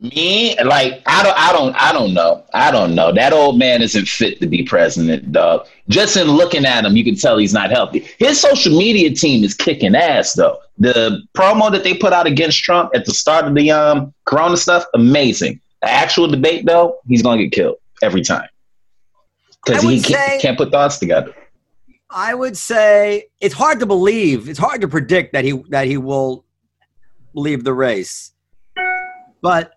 Me, like I don't, I don't, I don't know. I don't know. That old man isn't fit to be president, dog. Just in looking at him, you can tell he's not healthy. His social media team is kicking ass, though. The promo that they put out against Trump at the start of the um Corona stuff, amazing. The actual debate, though, he's gonna get killed every time because he can't, say- can't put thoughts together. I would say it's hard to believe. It's hard to predict that he that he will leave the race. But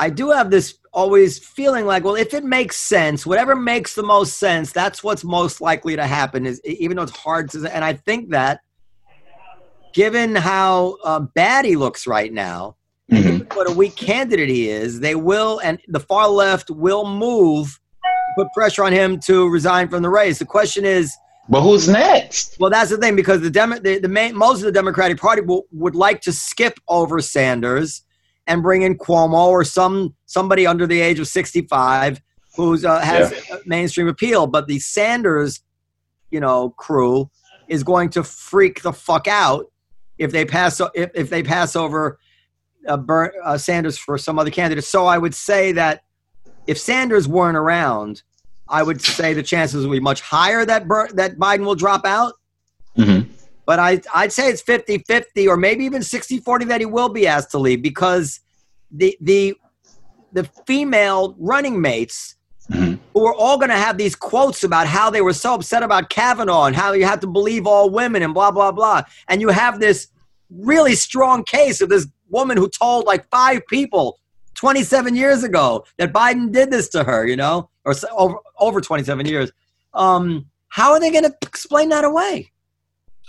I do have this always feeling like, well, if it makes sense, whatever makes the most sense, that's what's most likely to happen. Is even though it's hard to, and I think that, given how uh, bad he looks right now, Mhm. what a weak candidate he is, they will, and the far left will move, put pressure on him to resign from the race. The question is, But who's next? well, that's the thing because the Demo- the, the main, most of the Democratic Party will, would like to skip over Sanders and bring in Cuomo or some somebody under the age of sixty five who's uh, has a mainstream appeal. But the Sanders, you know, crew is going to freak the fuck out if they pass if, if they pass over uh, Ber- uh, Sanders for some other candidate. So I would say that if Sanders weren't around, I would say the chances would be much higher that Ber- that Biden will drop out. Mhm. But I, I'd say it's 50 50 or maybe even 60 40 that he will be asked to leave because the, the, the female running mates Mhm. who are all going to have these quotes about how they were so upset about Kavanaugh and how you have to believe all women and blah, blah, blah. And you have this really strong case of this woman who told like five people 27 years ago that Biden did this to her, you know, or over, over 27 years. Um, how are they going to explain that away?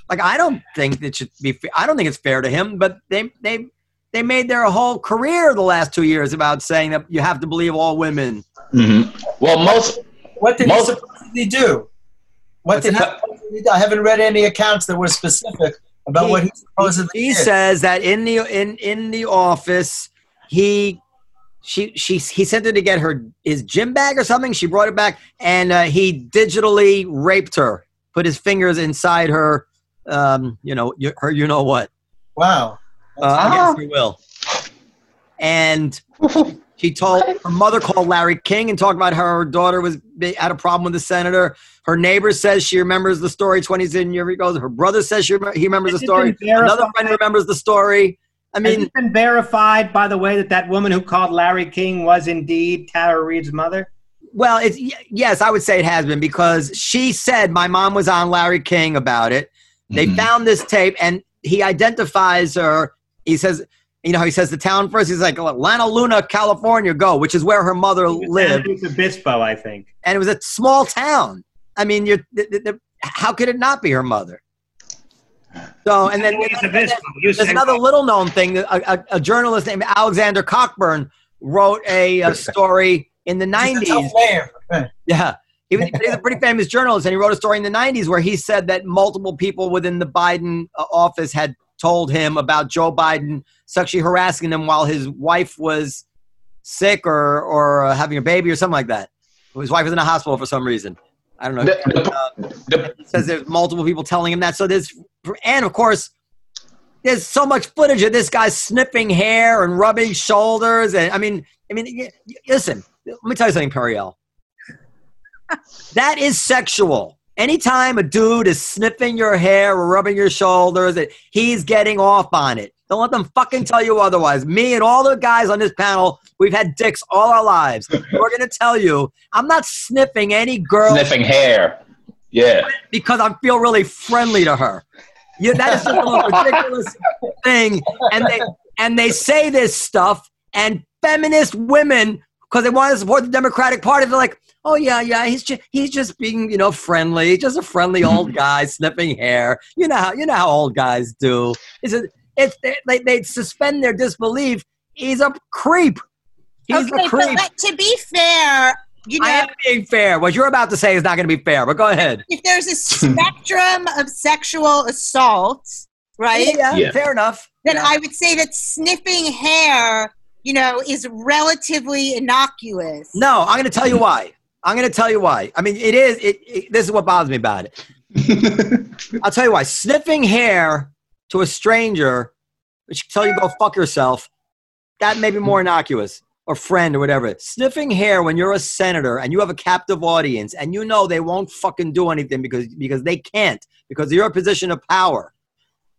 Like, I don't think it should be. fa- I don't think it's fair to him. But they they they made their whole career the last two years about saying that you have to believe all women. Mhm. Well, most What did Most- he supposedly do? What did he supposedly do? I haven't read any accounts that were specific about He- what he supposedly He did. says that in the in in the office, he she she he sent her to get her his gym bag or something. She brought it back, and uh, he digitally raped her. Put his fingers inside her, um, you know, y- her you know what wow. uh, against her will. And she told <laughs> her mother called Larry King and talked about how her daughter was had a problem with the senator. Her neighbor says she remembers the story 27 years ago. Her brother says she he remembers the Has story. Another friend remembers the story. I Has mean, it been verified, by the way, that that woman who called Larry King was indeed Tara Reade's mother? well, it's yes, I would say it has been because she said my mom was on Larry King about it. They Mhm. found this tape, and he identifies her. He says, you know, he says the town first. He's like Lana Luna, California, go, which is where her mother lived. It's Obispo, I think. and it was a small town. I mean, you're, th- th- th- how could it not be her mother? So, and then It's Obispo. You there's another little known thing. A, a, a journalist named Alexander Cockburn wrote a, a story in the 90s. Yeah. He he's a pretty famous journalist, and he wrote a story in the 90s where he said that multiple people within the Biden uh, office had told him about Joe Biden sexually harassing him while his wife was sick or, or uh, having a baby or something like that. His wife was in a hospital for some reason. I don't know. The- the- Uh, the- he says there's multiple people telling him that. So there's, and of course, there's so much footage of this guy sniffing hair and rubbing shoulders. And I mean, I mean, listen, let me tell you something, Periel. That is sexual. Anytime a dude is sniffing your hair or rubbing your shoulders, he's getting off on it. Don't let them fucking tell you otherwise. Me and all the guys on this panel, we've had dicks all our lives. We're gonna tell you, I'm not sniffing any girl sniffing hair. Yeah. because I feel really friendly to her. Yeah, that is just the most ridiculous thing. And they and they say this stuff, and feminist women, because they want to support the Democratic Party, they're like, "Oh yeah, yeah, he's just he's just being you know friendly, just a friendly old <laughs> guy sniffing hair. You know how you know how old guys do. It's a, it's they, they suspend their disbelief. He's a creep. He's okay, a creep. but to be fair, you know, I am being fair. What you're about to say is not going to be fair, but go ahead. if there's a <laughs> spectrum of sexual assault, right? Yeah, Yeah. fair enough. Then Yeah. I would say that sniffing hair, you know, is relatively innocuous. No, I'm going to tell you why. I'm going to tell you why. I mean, it is. It, it, this is what bothers me about it. <laughs> I'll tell you why. Sniffing hair to a stranger, which tell you go fuck yourself, that may be more innocuous. Or friend or whatever. Sniffing hair when you're a senator and you have a captive audience and you know they won't fucking do anything because because they can't because of your position of power.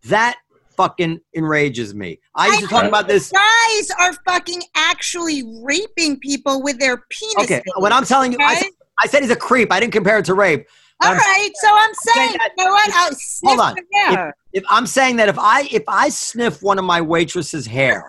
That fucking enrages me. I used to talk about this. Guys are fucking actually raping people with their penis. Okay, when I'm telling you, I, said- I said he's a creep. I didn't compare it to rape. All I'm- right, so I'm saying, that- you know what? I'll Hold on. hair. If I'm saying that if I if I sniff one of my waitresses' hair,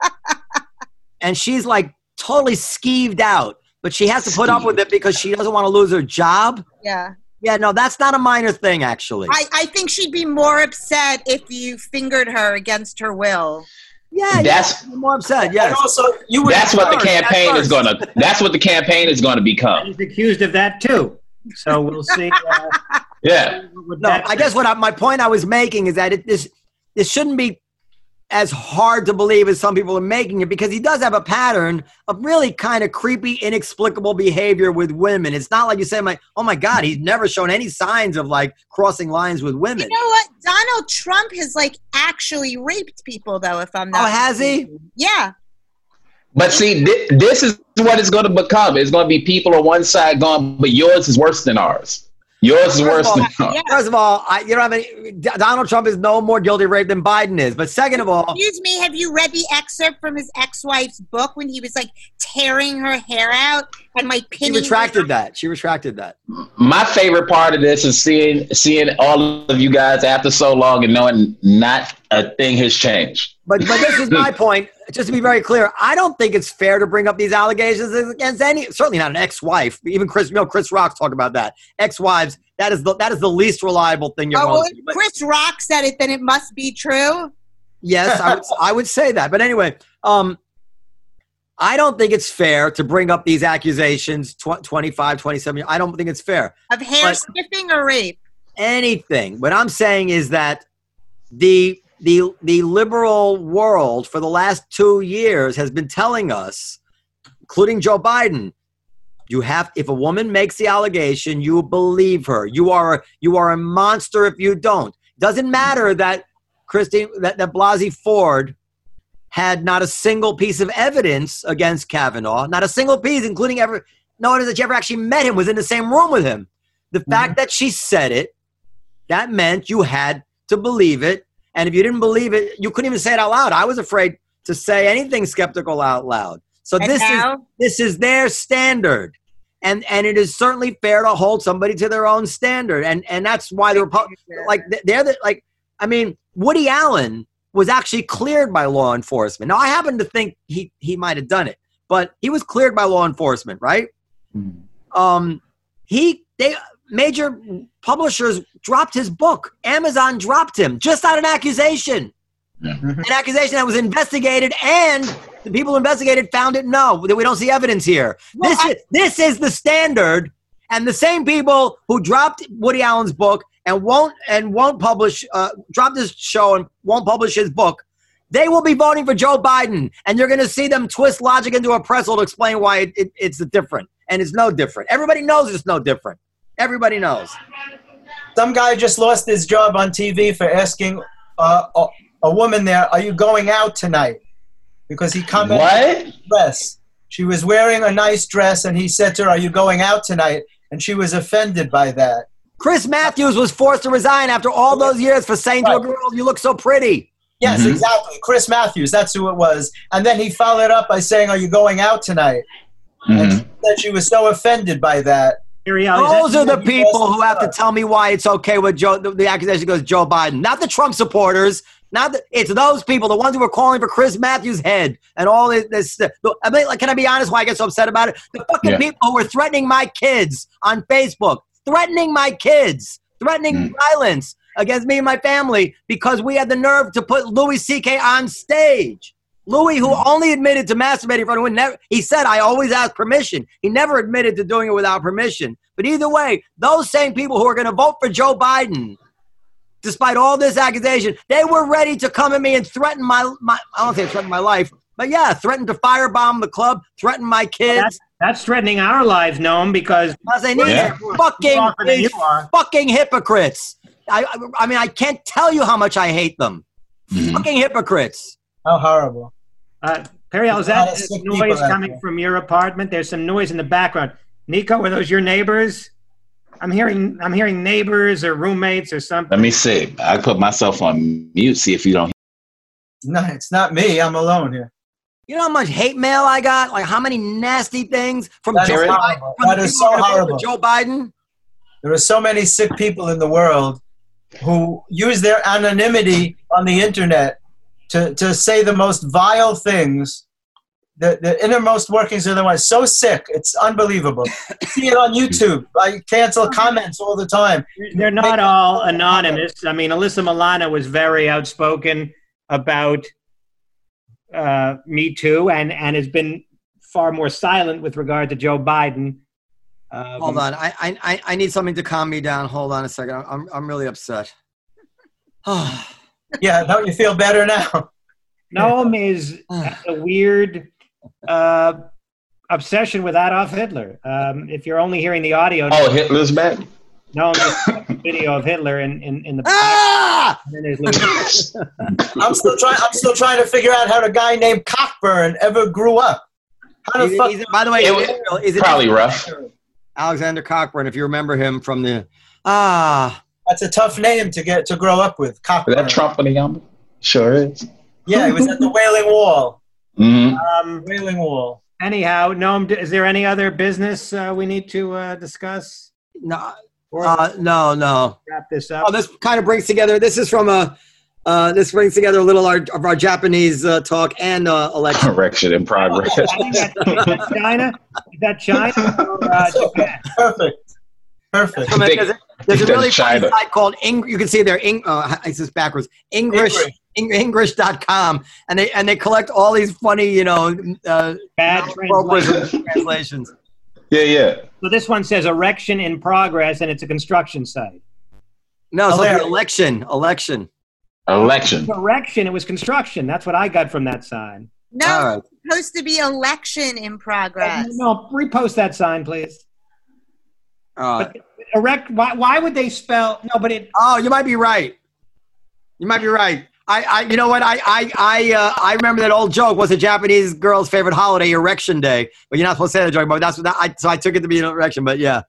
<laughs> and she's like totally skeeved out, but she has to put up with it because she doesn't want to lose her job. Yeah. Yeah, no, that's not a minor thing, actually. I, I think she'd be more upset if you fingered her against her will. yeah, That's- yeah, more upset. And Yes, also, you would That's what the campaign is gonna. <laughs> That's what the campaign is gonna become. He's accused of that too. So we'll see. Uh, Yeah. no. I guess what I, my point I was making is that it, this this shouldn't be as hard to believe as some people are making it because he does have a pattern of really kind of creepy, inexplicable behavior with women. It's not like you say, "My oh my god, he's never shown any signs of like crossing lines with women. You know what? Donald Trump has like actually raped people, though. If I'm not. Oh, has he? Yeah. But see, thi- this is what it's going to become. It's going to be people on one side going, but yours is worse than ours. Yours is worse than <laughs> ours. Yeah. First of all, I, you know, I mean, Donald Trump is no more guilty of rape than Biden is. But second of all, Excuse me, have you read the excerpt from his ex-wife's book when he was like tearing her hair out and like she pinning? retracted that. She retracted that. My favorite part of this is seeing seeing all of you guys after so long and knowing not a thing has changed. But but this is my <laughs> point. Just to be very clear, I don't think it's fair to bring up these allegations against any. Certainly not an ex-wife. Even Chris, you know, Chris Rock talk about that. Ex-wives. That is the that is the least reliable thing you're Oh, well, if. Chris Rock said it, then it must be true. Yes, I would, I would say that. But anyway, um, I don't think it's fair to bring up these accusations tw- 25, 27. I don't think it's fair. Of hair But- sniffing or rape. anything. What I'm saying is that the the the liberal world for the last two years has been telling us, including Joe Biden, you have if a woman makes the allegation, you believe her. You are you are a monster if you don't. Doesn't matter that Christine that, that Blasey Ford had not a single piece of evidence against Kavanaugh, not a single piece, including ever no one that she ever actually met him, was in the same room with him. The mm-hmm. fact that she said it, that meant you had to believe it. And if you didn't believe it, you couldn't even say it out loud. I was afraid to say anything skeptical out loud. So And this is this is their standard. And and it is certainly fair to hold somebody to their own standard. And and that's why the Repu- like they're the, like I mean Woody Allen was actually cleared by law enforcement. Now I happen to think he he might have done it, but he was cleared by law enforcement, right? Um, he they major publishers dropped his book. Amazon dropped him just on an accusation, an accusation that was investigated, and the people who investigated found it no that we don't see evidence here. Well, this I- is this is the standard, and the same people who dropped Woody Allen's book and won't and won't publish uh, dropped his show and won't publish his book. They will be voting for Joe Biden, and you're going to see them twist logic into a pretzel to explain why it, it, it's different, and it's no different. Everybody knows it's no different. Everybody knows. Some guy just lost his job on TV for asking uh, a, a woman there, "Are you going out tonight?" Because he commented What? dress. She was wearing a nice dress, and he said to her, "Are you going out tonight?" And she was offended by that. Chris Matthews was forced to resign after all those years for saying to a girl, "You look so pretty." Yes, Mhm. exactly. Chris Matthews, that's who it was. And then he followed up by saying, "Are you going out tonight?" And Mhm. she said she was so offended by that. Ariel, is that- Those are the people who have to tell me why it's okay with Joe. The, the accusation goes Joe Biden, not the Trump supporters. Not the, it's those people, the ones who were calling for Chris Matthews' head and all this. this look, I mean, like, can I be honest? Why I get so upset about it? The fucking Yeah. people who were threatening my kids on Facebook, threatening my kids, threatening Mm. violence against me and my family because we had the nerve to put Louis C.K. on stage. Louis, who only admitted to masturbating in front of women, never, he said, I always ask permission. He never admitted to doing it without permission. But either way, those same people who are going to vote for Joe Biden, despite all this accusation, they were ready to come at me and threaten my, my I don't say threaten my life, but yeah, threaten to firebomb the club, threaten my kids. That's threatening our lives, Noam, because Because they need Yeah. fucking these fucking hypocrites. I, I I mean I can't tell you how much I hate them. Mhm. Fucking hypocrites. How horrible. Uh, Periel, is There's a lot that noise people coming from your apartment? There's some noise in the background. Neko, are those your neighbors? I'm hearing I'm hearing neighbors or roommates or something. Let me see. I put myself on mute. See if you don't. <laughs> No, it's not me. I'm alone here. You know how much hate mail I got? Like how many nasty things from That Joe is Biden? horrible. From That the is people so that voted for horrible. Joe Biden. There are so many sick people in the world who use their anonymity on the internet to, to say the most vile things. The, the innermost workings of their mind. So sick. It's unbelievable. <coughs> See it on YouTube. I cancel comments all the time. They're not all anonymous. I mean, Alyssa Milano was very outspoken about uh, Me Too and, and has been far more silent with regard to Joe Biden. Um, Hold on. I, I I I need something to calm me down. Hold on a second. I'm I'm really upset. <sighs> <sighs> Yeah, don't you feel better now? Noam is a weird uh, obsession with Adolf Hitler. Um, if you're only hearing the audio, Oh, Hitler's back. Noam just put a video of Hitler in, in, in the back. ah! And then there's I'm still trying. I'm still trying to figure out how the guy named Cockburn ever grew up. How the He's- fuck? he's- by the way, It he's was Israel- he's Probably rough. Alexander Cockburn. If you remember him from the ah, That's a tough name to get to grow up with. Is Cockburn. that Trump in the yum? Sure is. Yeah, he was at the <laughs> Wailing Wall. hmm Um, Wailing Wall. anyhow, Noam, is there any other business uh, we need to uh, discuss? no, uh, no, no. wrap this up? Oh, this kind of brings together. This is from a. Uh, this brings together a little our, of our Japanese uh, talk and uh, election. Correction in progress. I think that's, is that China? Is that China <laughs> or uh, Japan? Perfect. Perfect. I mean, think- there's a, a really funny China. site called Eng- you can see there Eng- uh, <laughs> it's just backwards English English. Eng- Engrish.com and they and they collect all these funny you know uh, Bad appropriate translation. translations. <laughs> Yeah, yeah. So this one says erection in progress, and it's a construction site. No, it's like Hilarious. election election. Election. Erection, it was construction. That's what I got from that sign. No, All right. it's supposed to be election in progress. No, repost that sign, please. Uh, But erect. Why, why would they spell? No, but it. oh, you might be right. You might be right. I, I you know what? I I I uh, I remember that old joke was a Japanese girl's favorite holiday, Erection Day. But you're not supposed to say that joke, but that's what that, I so I took it to be an erection. But yeah.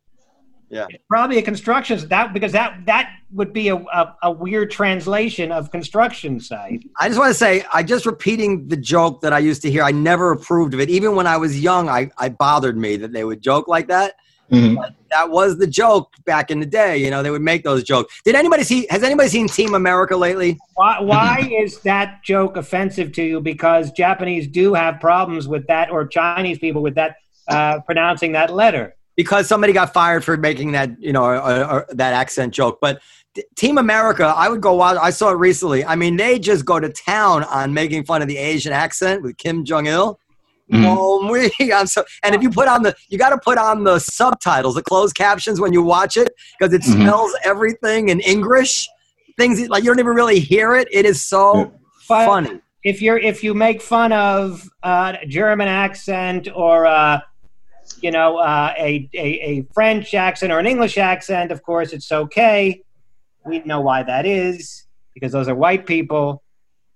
Yeah. Probably a construction that because that that would be a, a, a weird translation of construction site. I just want to say, I just repeating the joke that I used to hear. I never approved of it. Even when I was young, I, I bothered me that they would joke like that. Mhm. That was the joke back in the day. You know, they would make those jokes. Did anybody see? Has anybody seen Team America lately? Why why is that joke offensive to you? Because Japanese do have problems with that, or Chinese people with that uh, pronouncing that letter. Because somebody got fired for making that, you know, or, or that accent joke. But t- Team America, I would go out. I saw it recently. I mean, they just go to town on making fun of the Asian accent with Kim Jong Il. Mhm. Oh, we, <laughs> I'm so, and if you put on the, you got to put on the subtitles, the closed captions when you watch it, because it Mhm. spells everything in English. Things like you don't even really hear it. It is so But funny. if you're if you make fun of uh, a German accent or uh, you know uh, a, a a French accent or an English accent, of course it's okay. We know why that is because those are white people.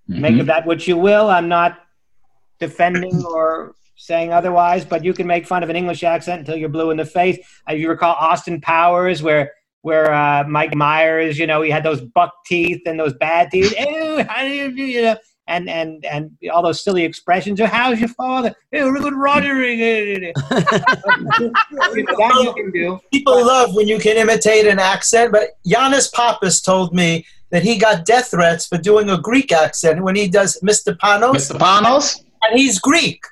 Make Mhm. of that what you will. I'm not defending or saying otherwise, but you can make fun of an English accent until you're blue in the face. Uh, you recall Austin Powers, where where uh, Mike Myers, you know, he had those buck teeth and those bad teeth. <laughs> Ew, how do you do? You know, and and and all those silly expressions. Oh, how's your father? Hey, look at Roger. <laughs> that you can do. People love when you can imitate an accent, but Giannis Pappas told me that he got death threats for doing a Greek accent when he does Mr. Panos, Mr. Panos? And he's Greek.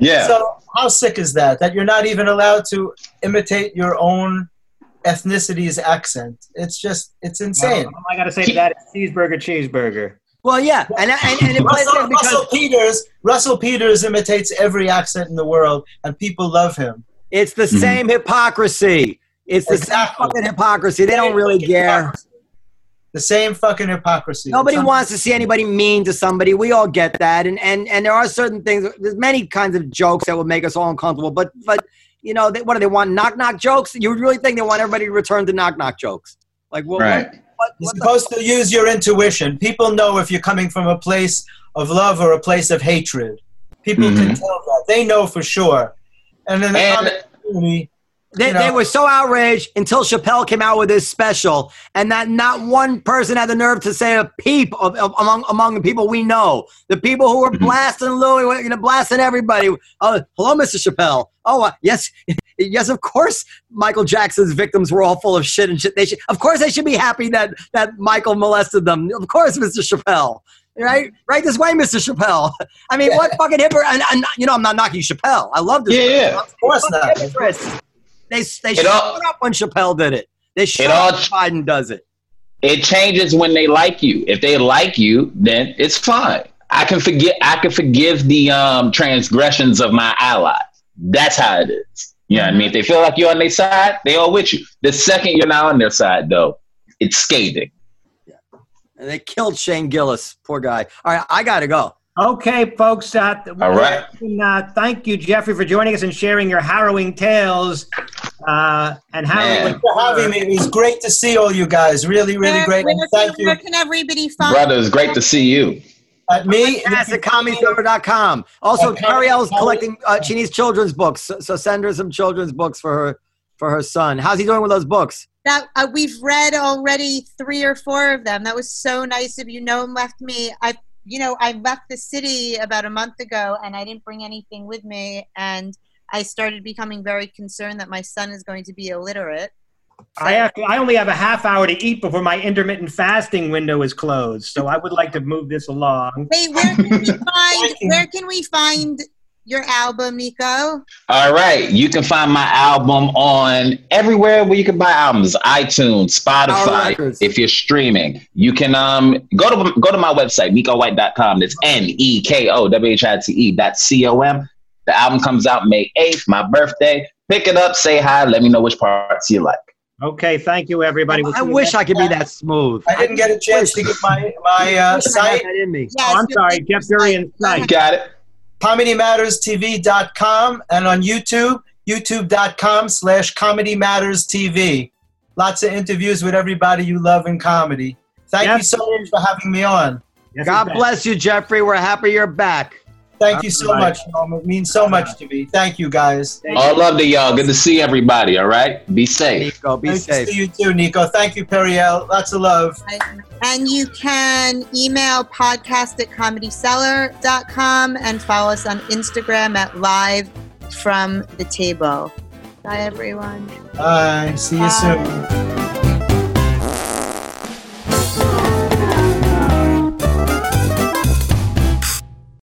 Yeah. So how sick is that? That you're not even allowed to imitate your own ethnicity's accent. It's just, it's insane. All I got to say to that is cheeseburger, cheeseburger. Well, yeah, and and, and it Russell, because Russell Peters, Russell Peters imitates every accent in the world, and people love him. it's the mhm. same hypocrisy. It's the Exactly. same fucking hypocrisy. They don't really care. The same fucking hypocrisy. Nobody un- wants to see anybody mean to somebody. We all get that, and and and there are certain things. There's many kinds of jokes that would make us all uncomfortable. But but you know, they, what do they want? Knock knock jokes? You really think they want everybody to return to knock knock jokes? Like what? Right. What, what, You're what the- supposed to use your intuition. People know if you're coming from a place of love or a place of hatred. People can Mhm. tell that. They know for sure. And then the And- comic community, They, you know- they were so outraged until Chappelle came out with his special, and that not one person had the nerve to say a peep of, of- among among the people we know. The people who were Mhm. blasting Louis, you know, blasting everybody. Oh, hello, Mr. Chappelle. Oh, uh, yes, <laughs> yes, of course. Michael Jackson's victims were all full of shit and shit. They should, of course, they should be happy that that Michael molested them. Of course, Mr. Chappelle. Right, right this way, Mr. Chappelle. <laughs> I mean, what fucking hypocrite? And, and you know, I'm not knocking Chappelle. I love this. Yeah, yeah. of course not. Hypocrites. They they all- up when Chappelle did it. They shut all- up when Biden does it. It changes when they like you. If they like you, then it's fine. I can forget. I can forgive the um, transgressions of my allies. That's how it is. You know what I mean? If they feel like you're on their side, they all with you. The second you're not on their side, though, it's scathing. Yeah. And they killed Shane Gillis. Poor guy. All right, I gotta go. Okay, folks. Uh, All right. uh, thank you, Jeffrey, for joining us and sharing your harrowing tales. Uh, and harrowing. Man. for having me. It was great to see all you guys. Really, really Where- great. Where, And can, thank where you. can everybody find Brother, it's great to see you. At me, Yes, at comedycellar.com. Also, Okay. Ariel's collecting. Uh, she needs children's books, so, so send her some children's books for her for her son. How's he doing with those books? that uh, we've read already three or four of them. That was so nice of you. No one left me. I, you know, I left the city about a month ago, and I didn't bring anything with me, and I started becoming very concerned that my son is going to be illiterate. I have to, I only have a half hour to eat before my intermittent fasting window is closed, so I would like to move this along. Wait, where can we <laughs> find? Where can we find your album, Neko? All right. You can find my album on everywhere where you can buy albums, iTunes, Spotify. If you're streaming, you can um go to go to my website, NekoWhite.com. That's N E K O W H I T E dot C O M. The album comes out May 8th, my birthday. Pick it up, say hi, let me know which parts you like. Okay, thank you, everybody. We'll I you wish I could be that smooth. I didn't get a chance to get my my uh, wish I had site. in me. Yes, Oh, I'm your sorry, picture Jeff Gurian's site. site. Got it? ComedyMattersTV.com and on YouTube, YouTube.com slash Comedy Matters TV. Lots of interviews with everybody you love in comedy. Thank you so much for having me on. Yes, God bless you, Jeffrey. We're happy you're back. Thank you so much, Noam. It means so much to me. Thank you, guys. Thank All love to y'all. Good to see everybody. All right. Be safe. Neko, be Nice safe. to see you too, Neko. Thank you, Periel. Lots of love. And you can email podcast at comedycellar.com and follow us on Instagram at live from the table. Bye, everyone. Bye. See you Bye. soon.